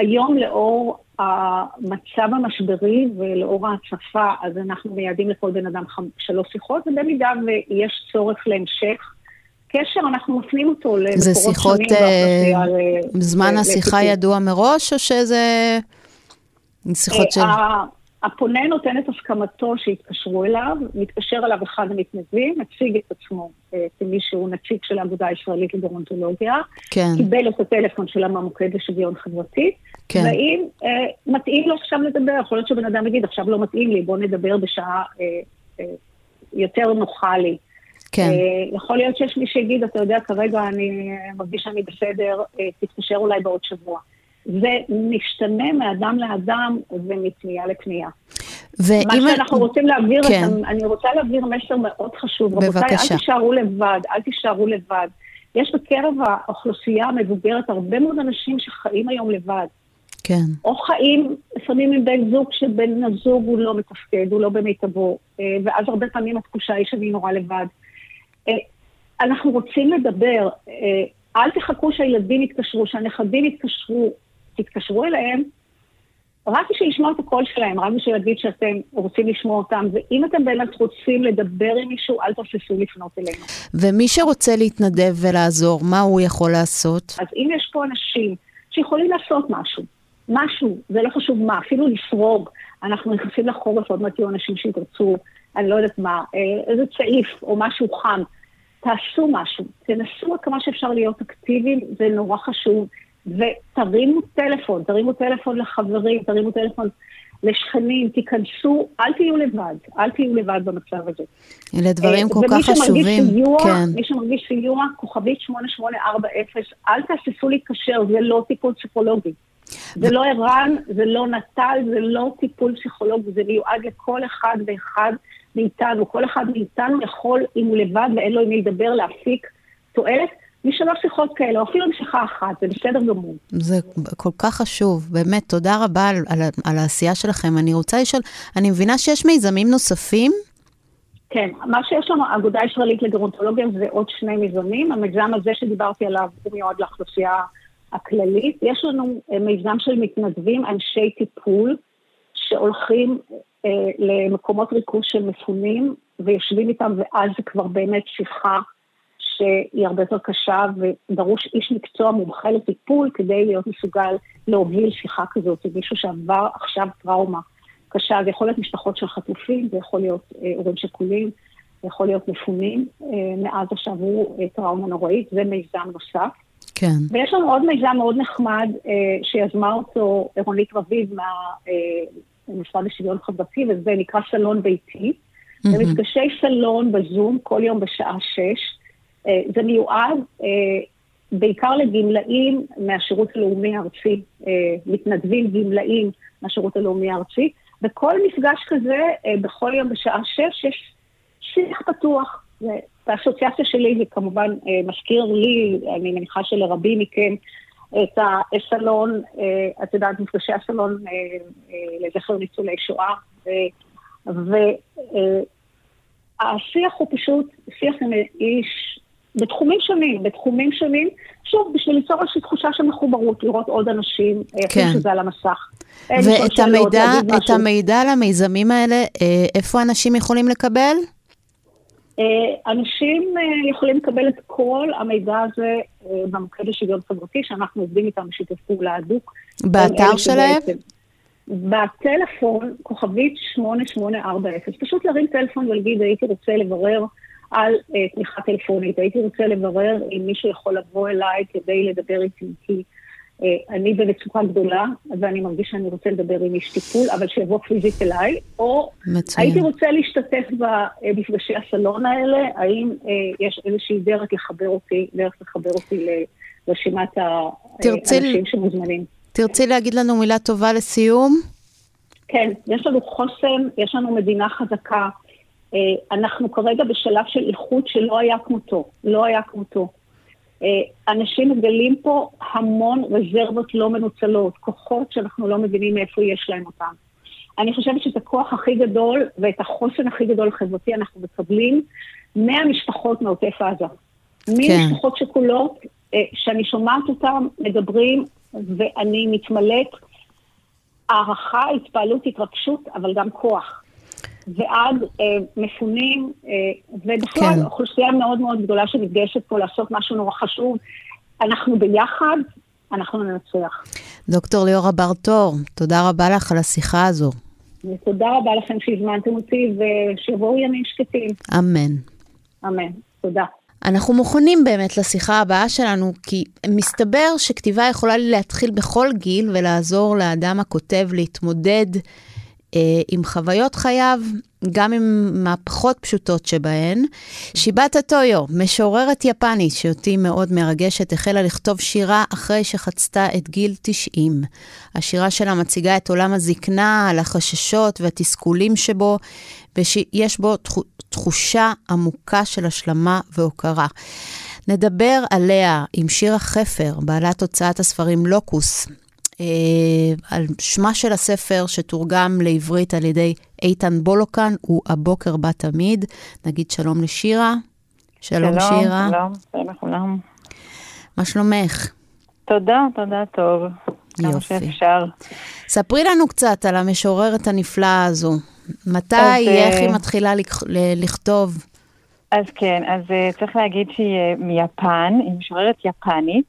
היום לאור המצב המשברי ולאור ההצפה, אז אנחנו מייעדים לכל בן אדם שלוש שיחות, ובמידה ויש צורך להמשך קשר, אנחנו מפנים אותו למקורות שונים. זה שיחות, זמן השיחה ידוע מראש, או שזה שיחות אה, של... הפונה נותן את הסכמתו שיתקשרו אליו, מתקשר אליו אחד המתנדבים, מציג את עצמו אה, כמי שהוא נציג של האגודה הישראלית לגרונטולוגיה, כן. קיבל את הטלפון שלה מהמוקד לשוויון חברתי, כן. והאם אה, מתאים לו עכשיו לדבר, יכול להיות שבן אדם יגיד, עכשיו לא מתאים לי, בוא נדבר בשעה אה, אה, יותר נוחה לי. כן. אה, יכול להיות שיש מי שיגיד, אתה יודע, כרגע אני מרגיש שאני בסדר, אה, תתקשר אולי בעוד שבוע. זה משתנה מאדם לאדם ומפנייה לפנייה. מה שאנחנו רוצים להעביר, כן. אני רוצה להעביר מסר מאוד חשוב. בבקשה. רבותיי, אל תישארו לבד, אל תישארו לבד. יש בקרב האוכלוסייה המבוגרת הרבה מאוד אנשים שחיים היום לבד. כן. או חיים לפעמים עם בן זוג שבן הזוג הוא לא מתפקד, הוא לא במיטבו, אה, ואז הרבה פעמים התחושה היא שאני נורא לבד. אה, אנחנו רוצים לדבר, אה, אל תחכו שהילדים יתקשרו, שהנכדים יתקשרו, תתקשרו אליהם, רק בשביל לשמוע את הקול שלהם, רק בשביל להגיד שאתם רוצים לשמוע אותם, ואם אתם באמת רוצים לדבר עם מישהו, אל תפספו לפנות אלינו. ומי שרוצה להתנדב ולעזור, מה הוא יכול לעשות? אז אם יש פה אנשים שיכולים לעשות משהו, משהו, זה לא חשוב מה, אפילו לפרוג, אנחנו נכנסים לחורף, עוד מעט יהיו אנשים שיתרצו אני לא יודעת מה, אה, איזה צעיף או משהו חם. תעשו משהו, תנסו עד כמה שאפשר להיות אקטיביים, זה נורא חשוב. ותרימו טלפון, תרימו טלפון לחברים, תרימו טלפון לשכנים, תיכנסו, אל תהיו לבד, אל תהיו לבד במצב הזה. אלה דברים כל כך חשובים, סיוע, כן. מי שמרגיש סיוע, כוכבית 8840, אל תהססו להתקשר, זה לא טיפול פסיכולוגי. זה לא ער"ן, זה לא נט"ל, זה לא טיפול פסיכולוגי, זה מיועד לכל אחד ואחד מאיתנו. כל אחד מאיתנו יכול, אם הוא לבד ואין לו עם מי לדבר, להפיק תועלת משלוש שיחות כאלה, או אפילו משיחה אחת, זה בסדר גמור. זה כל כך חשוב, באמת, תודה רבה על, על, על העשייה שלכם. אני רוצה לשאול, אני מבינה שיש מיזמים נוספים? כן, מה שיש לנו, האגודה הישראלית לגרונטולוגיה זה עוד שני מיזמים. המיזם הזה שדיברתי עליו הוא מיועד לאוכלוסייה הכללית. יש לנו אה, מיזם של מתנדבים, אנשי טיפול, שהולכים אה, למקומות ריכוז של מפונים ויושבים איתם, ואז זה כבר באמת שיחה שהיא הרבה יותר קשה, ודרוש איש מקצוע מומחה לטיפול כדי להיות מסוגל להוביל שיחה כזאת עם מישהו שעבר עכשיו טראומה קשה. זה יכול להיות משפחות של חטופים, זה יכול להיות אה, הורים שכולים, זה יכול להיות מפונים אה, מאז שעברו אה, טראומה נוראית, זה מיזם נוסף. כן. ויש לנו עוד מיזם מאוד נחמד אה, שיזמה אותו רונית רביב מה... אה, לשוויון חברתי, וזה נקרא סלון ביתי. Mm-hmm. זה מפגשי סלון בזום כל יום בשעה שש. אה, זה מיועד אה, בעיקר לגמלאים מהשירות הלאומי הארצי, אה, מתנדבים גמלאים מהשירות הלאומי הארצי. בכל מפגש כזה, בכל יום בשעה שש, יש שיח פתוח. והאסוציאציה שלי זה כמובן מזכיר לי, אני מניחה שלרבים מכם, את הסלון, את יודעת, מפגשי הסלון לזכר ניצולי שואה. והשיח הוא פשוט שיח עם איש בתחומים שונים, בתחומים שונים, שוב, בשביל ליצור איזושהי תחושה של מחוברות, לראות עוד אנשים, אה, כן. שזה על המסך. ואת המידע, את המידע על המיזמים האלה, אה, איפה אנשים יכולים לקבל? אה, אנשים יכולים לקבל את כל המידע הזה במוקד לשוויון חברתי, שאנחנו עובדים איתם בשיתוף פעולה הדוק. באתר שלהם? בטלפון, כוכבית 8840, פשוט להרים טלפון ולהגיד, הייתי רוצה לברר על uh, תמיכה טלפונית. הייתי רוצה לברר אם מישהו יכול לבוא אליי כדי לדבר איתי, כי uh, אני במצוקה גדולה, ואני מרגיש שאני רוצה לדבר עם איש טיפול, אבל שיבוא פיזית אליי, או מצוין. הייתי רוצה להשתתף במפגשי הסלון האלה, האם uh, יש איזושהי דרך לחבר אותי, דרך לחבר אותי לרשימת האנשים שמוזמנים. תרצי להגיד לנו מילה טובה לסיום? כן, יש לנו חוסן, יש לנו מדינה חזקה. אה, אנחנו כרגע בשלב של איחוד שלא היה כמותו, לא היה כמותו. אנשים מגלים פה המון רזרבות לא מנוצלות, כוחות שאנחנו לא מבינים מאיפה יש להם אותם. אני חושבת שאת הכוח הכי גדול ואת החוסן הכי גדול החברתי אנחנו מקבלים מהמשפחות מעוטף עזה. כן. ממשפחות שכולות, שאני שומעת אותם מדברים ואני מתמלאת הערכה, התפעלות, התרגשות, אבל גם כוח. ועד אה, מפונים, אה, ובכלל כן. אוכלוסייה מאוד מאוד גדולה שמתגייסת פה לעשות משהו נורא חשוב. אנחנו ביחד, אנחנו ננצח. דוקטור ליאורה בר-טור, תודה רבה לך על השיחה הזו. ותודה רבה לכם שהזמנתם אותי, ושיבואו ימים שקטים. אמן. אמן. תודה. אנחנו מוכנים באמת לשיחה הבאה שלנו, כי מסתבר שכתיבה יכולה להתחיל בכל גיל ולעזור לאדם הכותב להתמודד עם חוויות חייו, גם עם הפחות פשוטות שבהן. שיבאטה טויו, משוררת יפנית שאותי מאוד מרגשת, החלה לכתוב שירה אחרי שחצתה את גיל 90. השירה שלה מציגה את עולם הזקנה, על החששות והתסכולים שבו, ויש בו תחושה עמוקה של השלמה והוקרה. נדבר עליה עם שירה חפר, בעלת הוצאת הספרים לוקוס, אה, על שמה של הספר שתורגם לעברית על ידי איתן בולוקן, הוא הבוקר בא תמיד. נגיד שלום לשירה. שלום, שלום שירה. שלום, שלום לכולם. מה שלומך? תודה, תודה טוב. יופי. כמה שאפשר. ספרי לנו קצת על המשוררת הנפלאה הזו. מתי, אז, איך היא אה, מתחילה לכתוב? אז כן, אז uh, צריך להגיד שהיא מיפן, היא משוררת יפנית,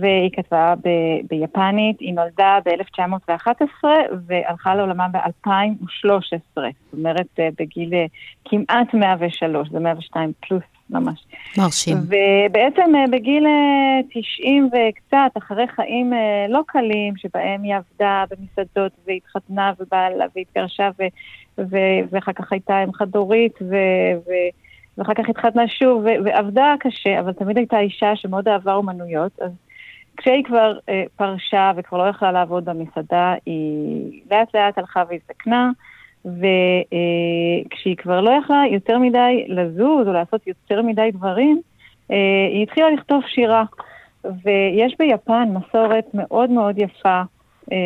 והיא כתבה ב- ביפנית, היא נולדה ב-1911 והלכה לעולמה ב-2013, זאת אומרת uh, בגיל uh, כמעט 103, זה 102 פלוס ממש. מרשים. ובעצם בגיל 90 וקצת, אחרי חיים לא קלים, שבהם היא עבדה במסעדות והתחתנה ובעלה והתגרשה ו- ואחר כך הייתה אם חד-הורית, ו- ו- ואחר כך התחתנה שוב, ו- ועבדה קשה, אבל תמיד הייתה אישה שמאוד אהבה אומנויות, אז כשהיא כבר אה, פרשה וכבר לא יכלה לעבוד במסעדה, היא לאט לאט הלכה והזדקנה, וכשהיא אה, כבר לא יכלה יותר מדי לזוז או לעשות יותר מדי דברים, אה, היא התחילה לכתוב שירה. ויש ביפן מסורת מאוד מאוד יפה אה,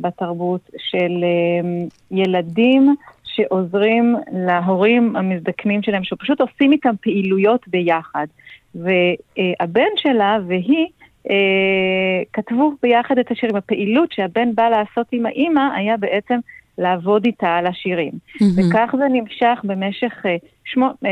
בתרבות של אה, ילדים שעוזרים להורים המזדקנים שלהם, שפשוט עושים איתם פעילויות ביחד. והבן שלה והיא אה, כתבו ביחד את השירים. הפעילות שהבן בא לעשות עם האימא היה בעצם לעבוד איתה על השירים. Mm-hmm. וכך זה נמשך במשך uh, שמו, uh,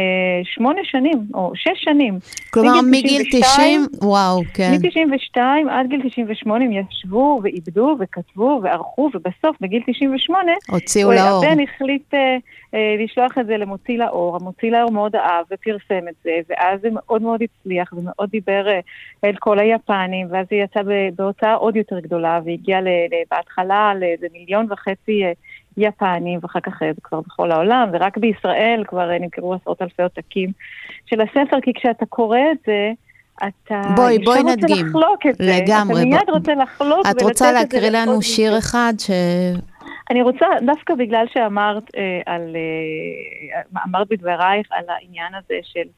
שמונה שנים, או שש שנים. כלומר, מגיל 90, וואו, כן. מ-92 עד גיל 98 הם ישבו ועיבדו וכתבו וערכו, ובסוף, בגיל 98, הוציאו לאור. הבן החליט uh, uh, לשלוח את זה למוציא לאור. המוציא לאור מאוד אהב ופרסם את זה, ואז זה מאוד מאוד הצליח, ומאוד דיבר uh, אל כל היפנים, ואז זה יצא בהוצאה עוד יותר גדולה, והגיע בהתחלה לאיזה מיליון וחצי... Uh, יפנים, ואחר כך זה כבר בכל העולם, ורק בישראל כבר נמכרו עשרות אלפי עותקים של הספר, כי כשאתה קורא את זה, אתה בואי, בואי נדגים. רוצה לחלוק את זה. לגמרי. אתה מיד רוצה לחלוק את רוצה להקריא לנו שיר אחד ש... אני רוצה, דווקא בגלל שאמרת אה, על, אה, אמרת בדברייך על העניין הזה של,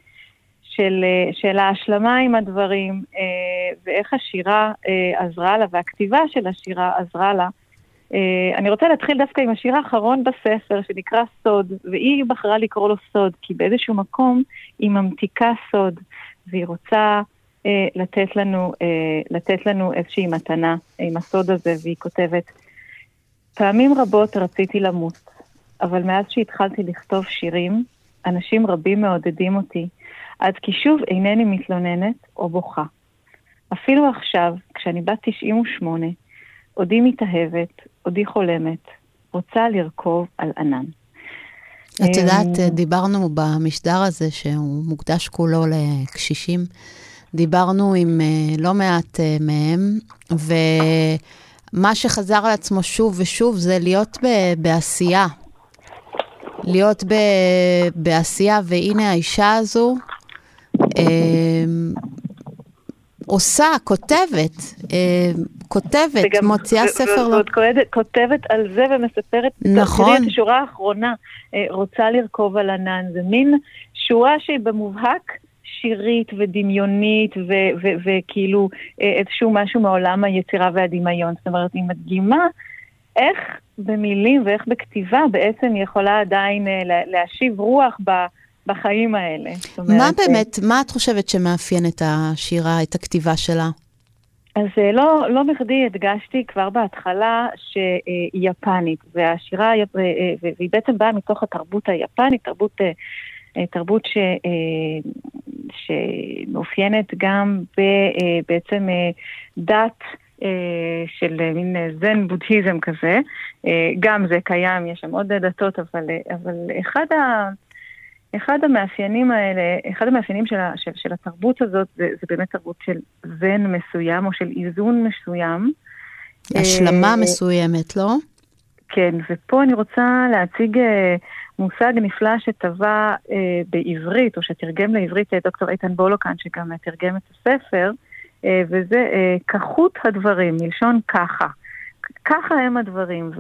של, אה, של ההשלמה עם הדברים, אה, ואיך השירה אה, עזרה לה, והכתיבה של השירה עזרה לה, אני רוצה להתחיל דווקא עם השיר האחרון בספר, שנקרא סוד, והיא בחרה לקרוא לו סוד, כי באיזשהו מקום היא ממתיקה סוד, והיא רוצה uh, לתת, לנו, uh, לתת לנו איזושהי מתנה עם הסוד הזה, והיא כותבת, פעמים רבות רציתי למות, אבל מאז שהתחלתי לכתוב שירים, אנשים רבים מעודדים אותי, עד כי שוב אינני מתלוננת או בוכה. אפילו עכשיו, כשאני בת 98, עודי מתאהבת, עודי חולמת, רוצה לרכוב על ענן. את יודעת, אמ, דיברנו במשדר הזה, שהוא מוקדש כולו לקשישים, דיברנו עם אה, לא מעט אה, מהם, ומה שחזר על עצמו שוב ושוב זה להיות בעשייה. להיות בעשייה, והנה האישה הזו אמ, עושה, כותבת, אה, כותבת, וגם, מוציאה ספר. ועוד לא... כותבת על זה ומספרת, נכון. את השורה האחרונה, אה, רוצה לרכוב על ענן, זה מין שורה שהיא במובהק שירית ודמיונית וכאילו איזשהו משהו מעולם היצירה והדמיון. זאת אומרת, היא מדגימה איך במילים ואיך בכתיבה בעצם היא יכולה עדיין להשיב רוח ב... בחיים האלה. אומרת, מה באמת, מה את חושבת שמאפיין את השירה, את הכתיבה שלה? אז לא, לא בכדי הדגשתי כבר בהתחלה שהיא יפנית, והשירה, והיא בעצם באה מתוך התרבות היפנית, תרבות, תרבות ש, שמאופיינת גם בעצם דת של מין זן בודהיזם כזה, גם זה קיים, יש שם עוד דתות, אבל, אבל אחד ה... אחד המאפיינים האלה, אחד המאפיינים של, של, של התרבות הזאת זה, זה באמת תרבות של זן מסוים או של איזון מסוים. השלמה אה, מסוימת, לא? כן, ופה אני רוצה להציג אה, מושג נפלא שטבע אה, בעברית, או שתרגם לעברית דוקטור איתן בולוקן, שגם תרגם את הספר, וזה כחות הדברים, מלשון ככה. ככה הם הדברים,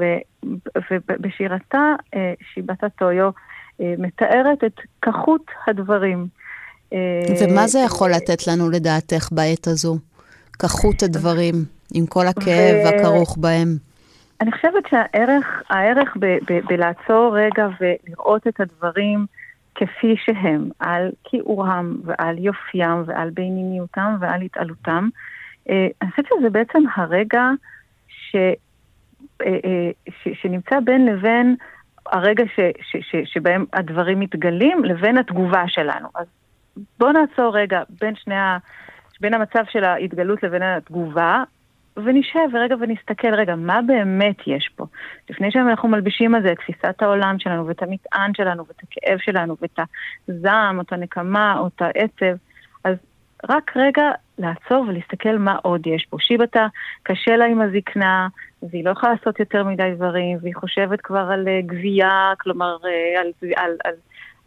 ובשירתה שיבתה טויו אה, מתארת את כחות הדברים. אה, ומה זה יכול לתת לנו לדעתך בעת הזו? כחות הדברים, עם כל הכאב ו... הכרוך בהם. אני חושבת שהערך, הערך ב, ב, בלעצור רגע ולראות את הדברים כפי שהם, על כיעורם ועל יופיים ועל בינימיותם ועל התעלותם, אה, אני חושבת שזה בעצם הרגע ש, ש, שנמצא בין לבין הרגע ש, ש, ש, שבהם הדברים מתגלים לבין התגובה שלנו. אז בואו נעצור רגע בין שני ה... בין המצב של ההתגלות לבין התגובה, ונשב רגע ונסתכל, רגע, מה באמת יש פה? לפני שאנחנו מלבישים על זה את תפיסת העולם שלנו, ואת המטען שלנו, ואת הכאב שלנו, ואת הזעם, או את הנקמה, או את העצב, אז רק רגע לעצור ולהסתכל מה עוד יש פה. שיבתה, קשה לה עם הזקנה, והיא לא יכולה לעשות יותר מדי דברים, והיא חושבת כבר על אה, גבייה, כלומר, אה, על, על, על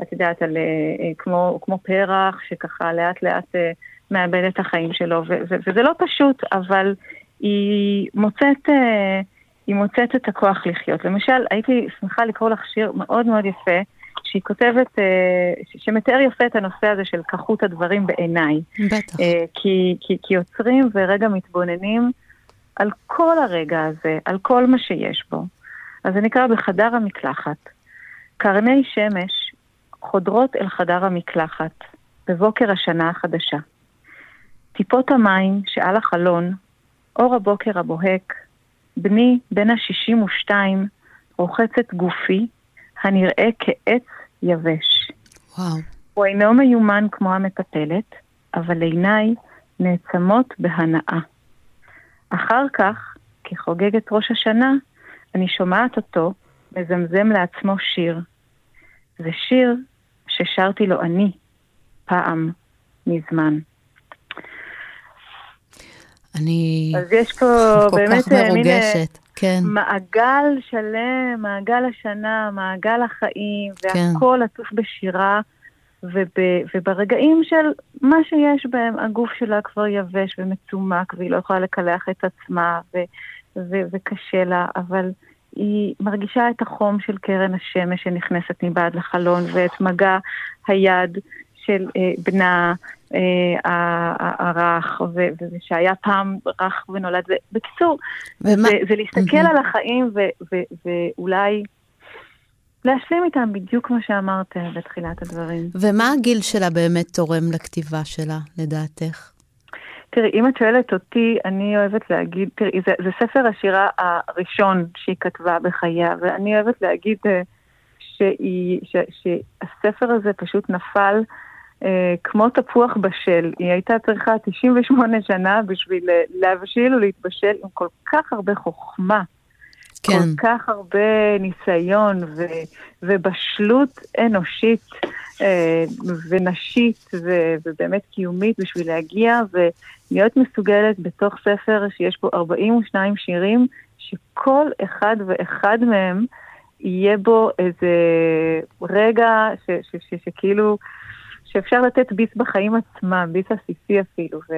את יודעת, על, אה, כמו, כמו פרח, שככה לאט לאט מאבד את החיים שלו, ו, ו, וזה לא פשוט, אבל היא מוצאת, היא מוצאת את הכוח לחיות. למשל, הייתי שמחה לקרוא לך שיר מאוד מאוד יפה, שהיא כותבת, שמתאר יפה את הנושא הזה של כחות הדברים בעיניי. בטח. כי, כי, כי עוצרים ורגע מתבוננים. על כל הרגע הזה, על כל מה שיש בו. אז זה נקרא בחדר המקלחת. קרני שמש חודרות אל חדר המקלחת בבוקר השנה החדשה. טיפות המים שעל החלון, אור הבוקר הבוהק, בני בן ה-62 רוחצת גופי, הנראה כעץ יבש. וואו. הוא אינו מיומן כמו המטפלת, אבל עיניי נעצמות בהנאה. אחר כך, כחוגגת ראש השנה, אני שומעת אותו מזמזם לעצמו שיר. זה שיר ששרתי לו אני פעם מזמן. אני אז יש פה כל באמת כך מרוגשת, מין, כן. מעגל שלם, מעגל השנה, מעגל החיים, כן. והכל עטוף בשירה. וב, וברגעים של מה שיש בהם, הגוף שלה כבר יבש ומצומק, והיא לא יכולה לקלח את עצמה, ו, ו, וקשה לה, אבל היא מרגישה את החום של קרן השמש שנכנסת מבעד לחלון, ואת מגע היד של אה, בנה אה, הרך, ושהיה פעם רך ונולד. בקיצור, ומה... זה, זה להסתכל mm-hmm. על החיים ו, ו, ואולי... להשלים איתם בדיוק כמו שאמרת בתחילת הדברים. ומה הגיל שלה באמת תורם לכתיבה שלה, לדעתך? תראי, אם את שואלת אותי, אני אוהבת להגיד, תראי, זה, זה ספר השירה הראשון שהיא כתבה בחייה, ואני אוהבת להגיד uh, שהיא, ש, שהספר הזה פשוט נפל uh, כמו תפוח בשל. היא הייתה צריכה 98 שנה בשביל להבשיל ולהתבשל עם כל כך הרבה חוכמה. כן. כל כך הרבה ניסיון ו, ובשלות אנושית אה, ונשית ו, ובאמת קיומית בשביל להגיע ולהיות מסוגלת בתוך ספר שיש בו 42 שירים, שכל אחד ואחד מהם יהיה בו איזה רגע שכאילו... שאפשר לתת ביס בחיים עצמם, ביס עסיסי אפילו, ו,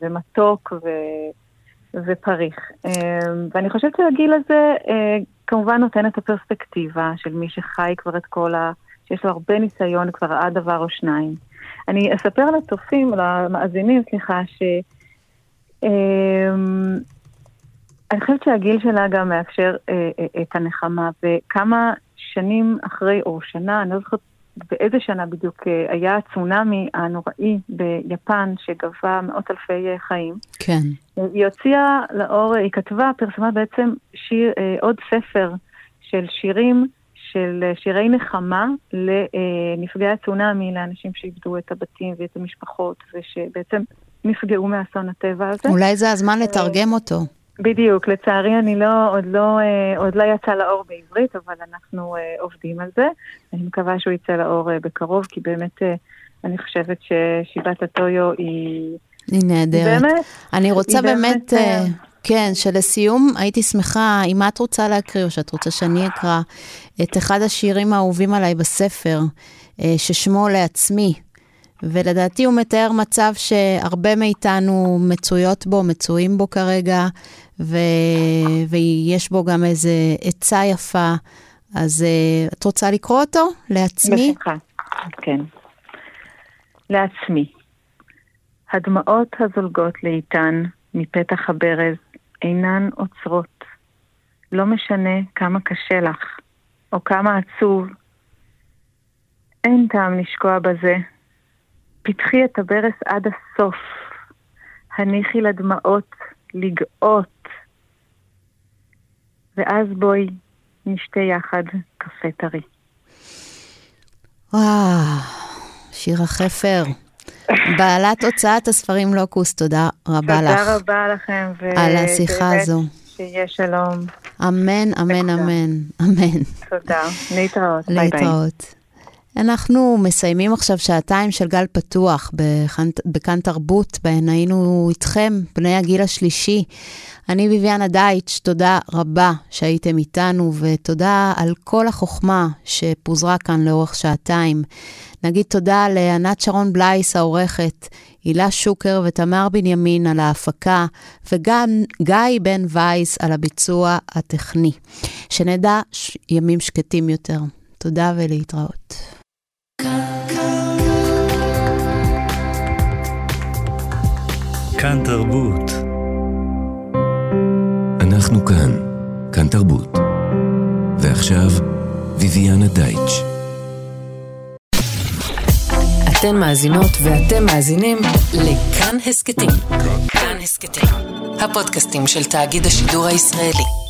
ומתוק, ו, ופריך. אמ, ואני חושבת שהגיל הזה אה, כמובן נותן את הפרספקטיבה של מי שחי כבר את כל שיש לו הרבה ניסיון, כבר ראה דבר או שניים. אני אספר לצופים, למאזינים, סליחה, ש... אמ, אני חושבת שהגיל שלה גם מאפשר אה, אה, את הנחמה, וכמה שנים אחרי, או שנה, אני לא זוכרת באיזה שנה בדיוק, אה, היה הצונאמי הנוראי ביפן שגבה מאות אלפי אה, חיים. כן. היא הוציאה לאור, היא כתבה, פרסמה בעצם שיר, אה, עוד ספר של שירים, של שירי נחמה לנפגעי הצונאמי, לאנשים שאיבדו את הבתים ואת המשפחות, ושבעצם נפגעו מאסון הטבע הזה. אולי זה הזמן לתרגם אותו. בדיוק, לצערי אני לא, עוד לא, אה, עוד לא יצא לאור בעברית, אבל אנחנו אה, עובדים על זה. אני מקווה שהוא יצא לאור אה, בקרוב, כי באמת אני חושבת ששיבת הטויו היא... היא נהדרת. באמת. אני רוצה באמת, באמת כן, שלסיום הייתי שמחה, אם את רוצה להקריא, או שאת רוצה שאני אקרא, את אחד השירים האהובים עליי בספר, ששמו לעצמי. ולדעתי הוא מתאר מצב שהרבה מאיתנו מצויות בו, מצויים בו כרגע, ו... ויש בו גם איזה עצה יפה. אז uh, את רוצה לקרוא אותו לעצמי? בשמחה, כן. לעצמי. הדמעות הזולגות לאיתן מפתח הברז אינן עוצרות. לא משנה כמה קשה לך, או כמה עצוב. אין טעם לשקוע בזה. פתחי את הברז עד הסוף. הניחי לדמעות לגאות. ואז בואי נשתה יחד קפה טרי. וואו, שיר החפר. בעלת הוצאת הספרים לוקוס, תודה רבה לך. תודה רבה לכם. על השיחה הזו. שיהיה שלום. אמן, אמן, אמן, אמן. תודה. להתראות. להתראות. אנחנו מסיימים עכשיו שעתיים של גל פתוח בכאן תרבות, בהן היינו איתכם, בני הגיל השלישי. אני ביביאנה דייטש, תודה רבה שהייתם איתנו, ותודה על כל החוכמה שפוזרה כאן לאורך שעתיים. נגיד תודה לענת שרון בלייס העורכת, הילה שוקר ותמר בנימין על ההפקה, וגם גיא בן וייס על הביצוע הטכני. שנדע ימים שקטים יותר. תודה ולהתראות. כאן תרבות. אנחנו כאן, כאן תרבות. ועכשיו, ויviana דייטש. אתן מאזינות ואתם מאזינים לכאן הסכתים. כאן הסכתים, הפודקאסטים של תאגיד השידור הישראלי.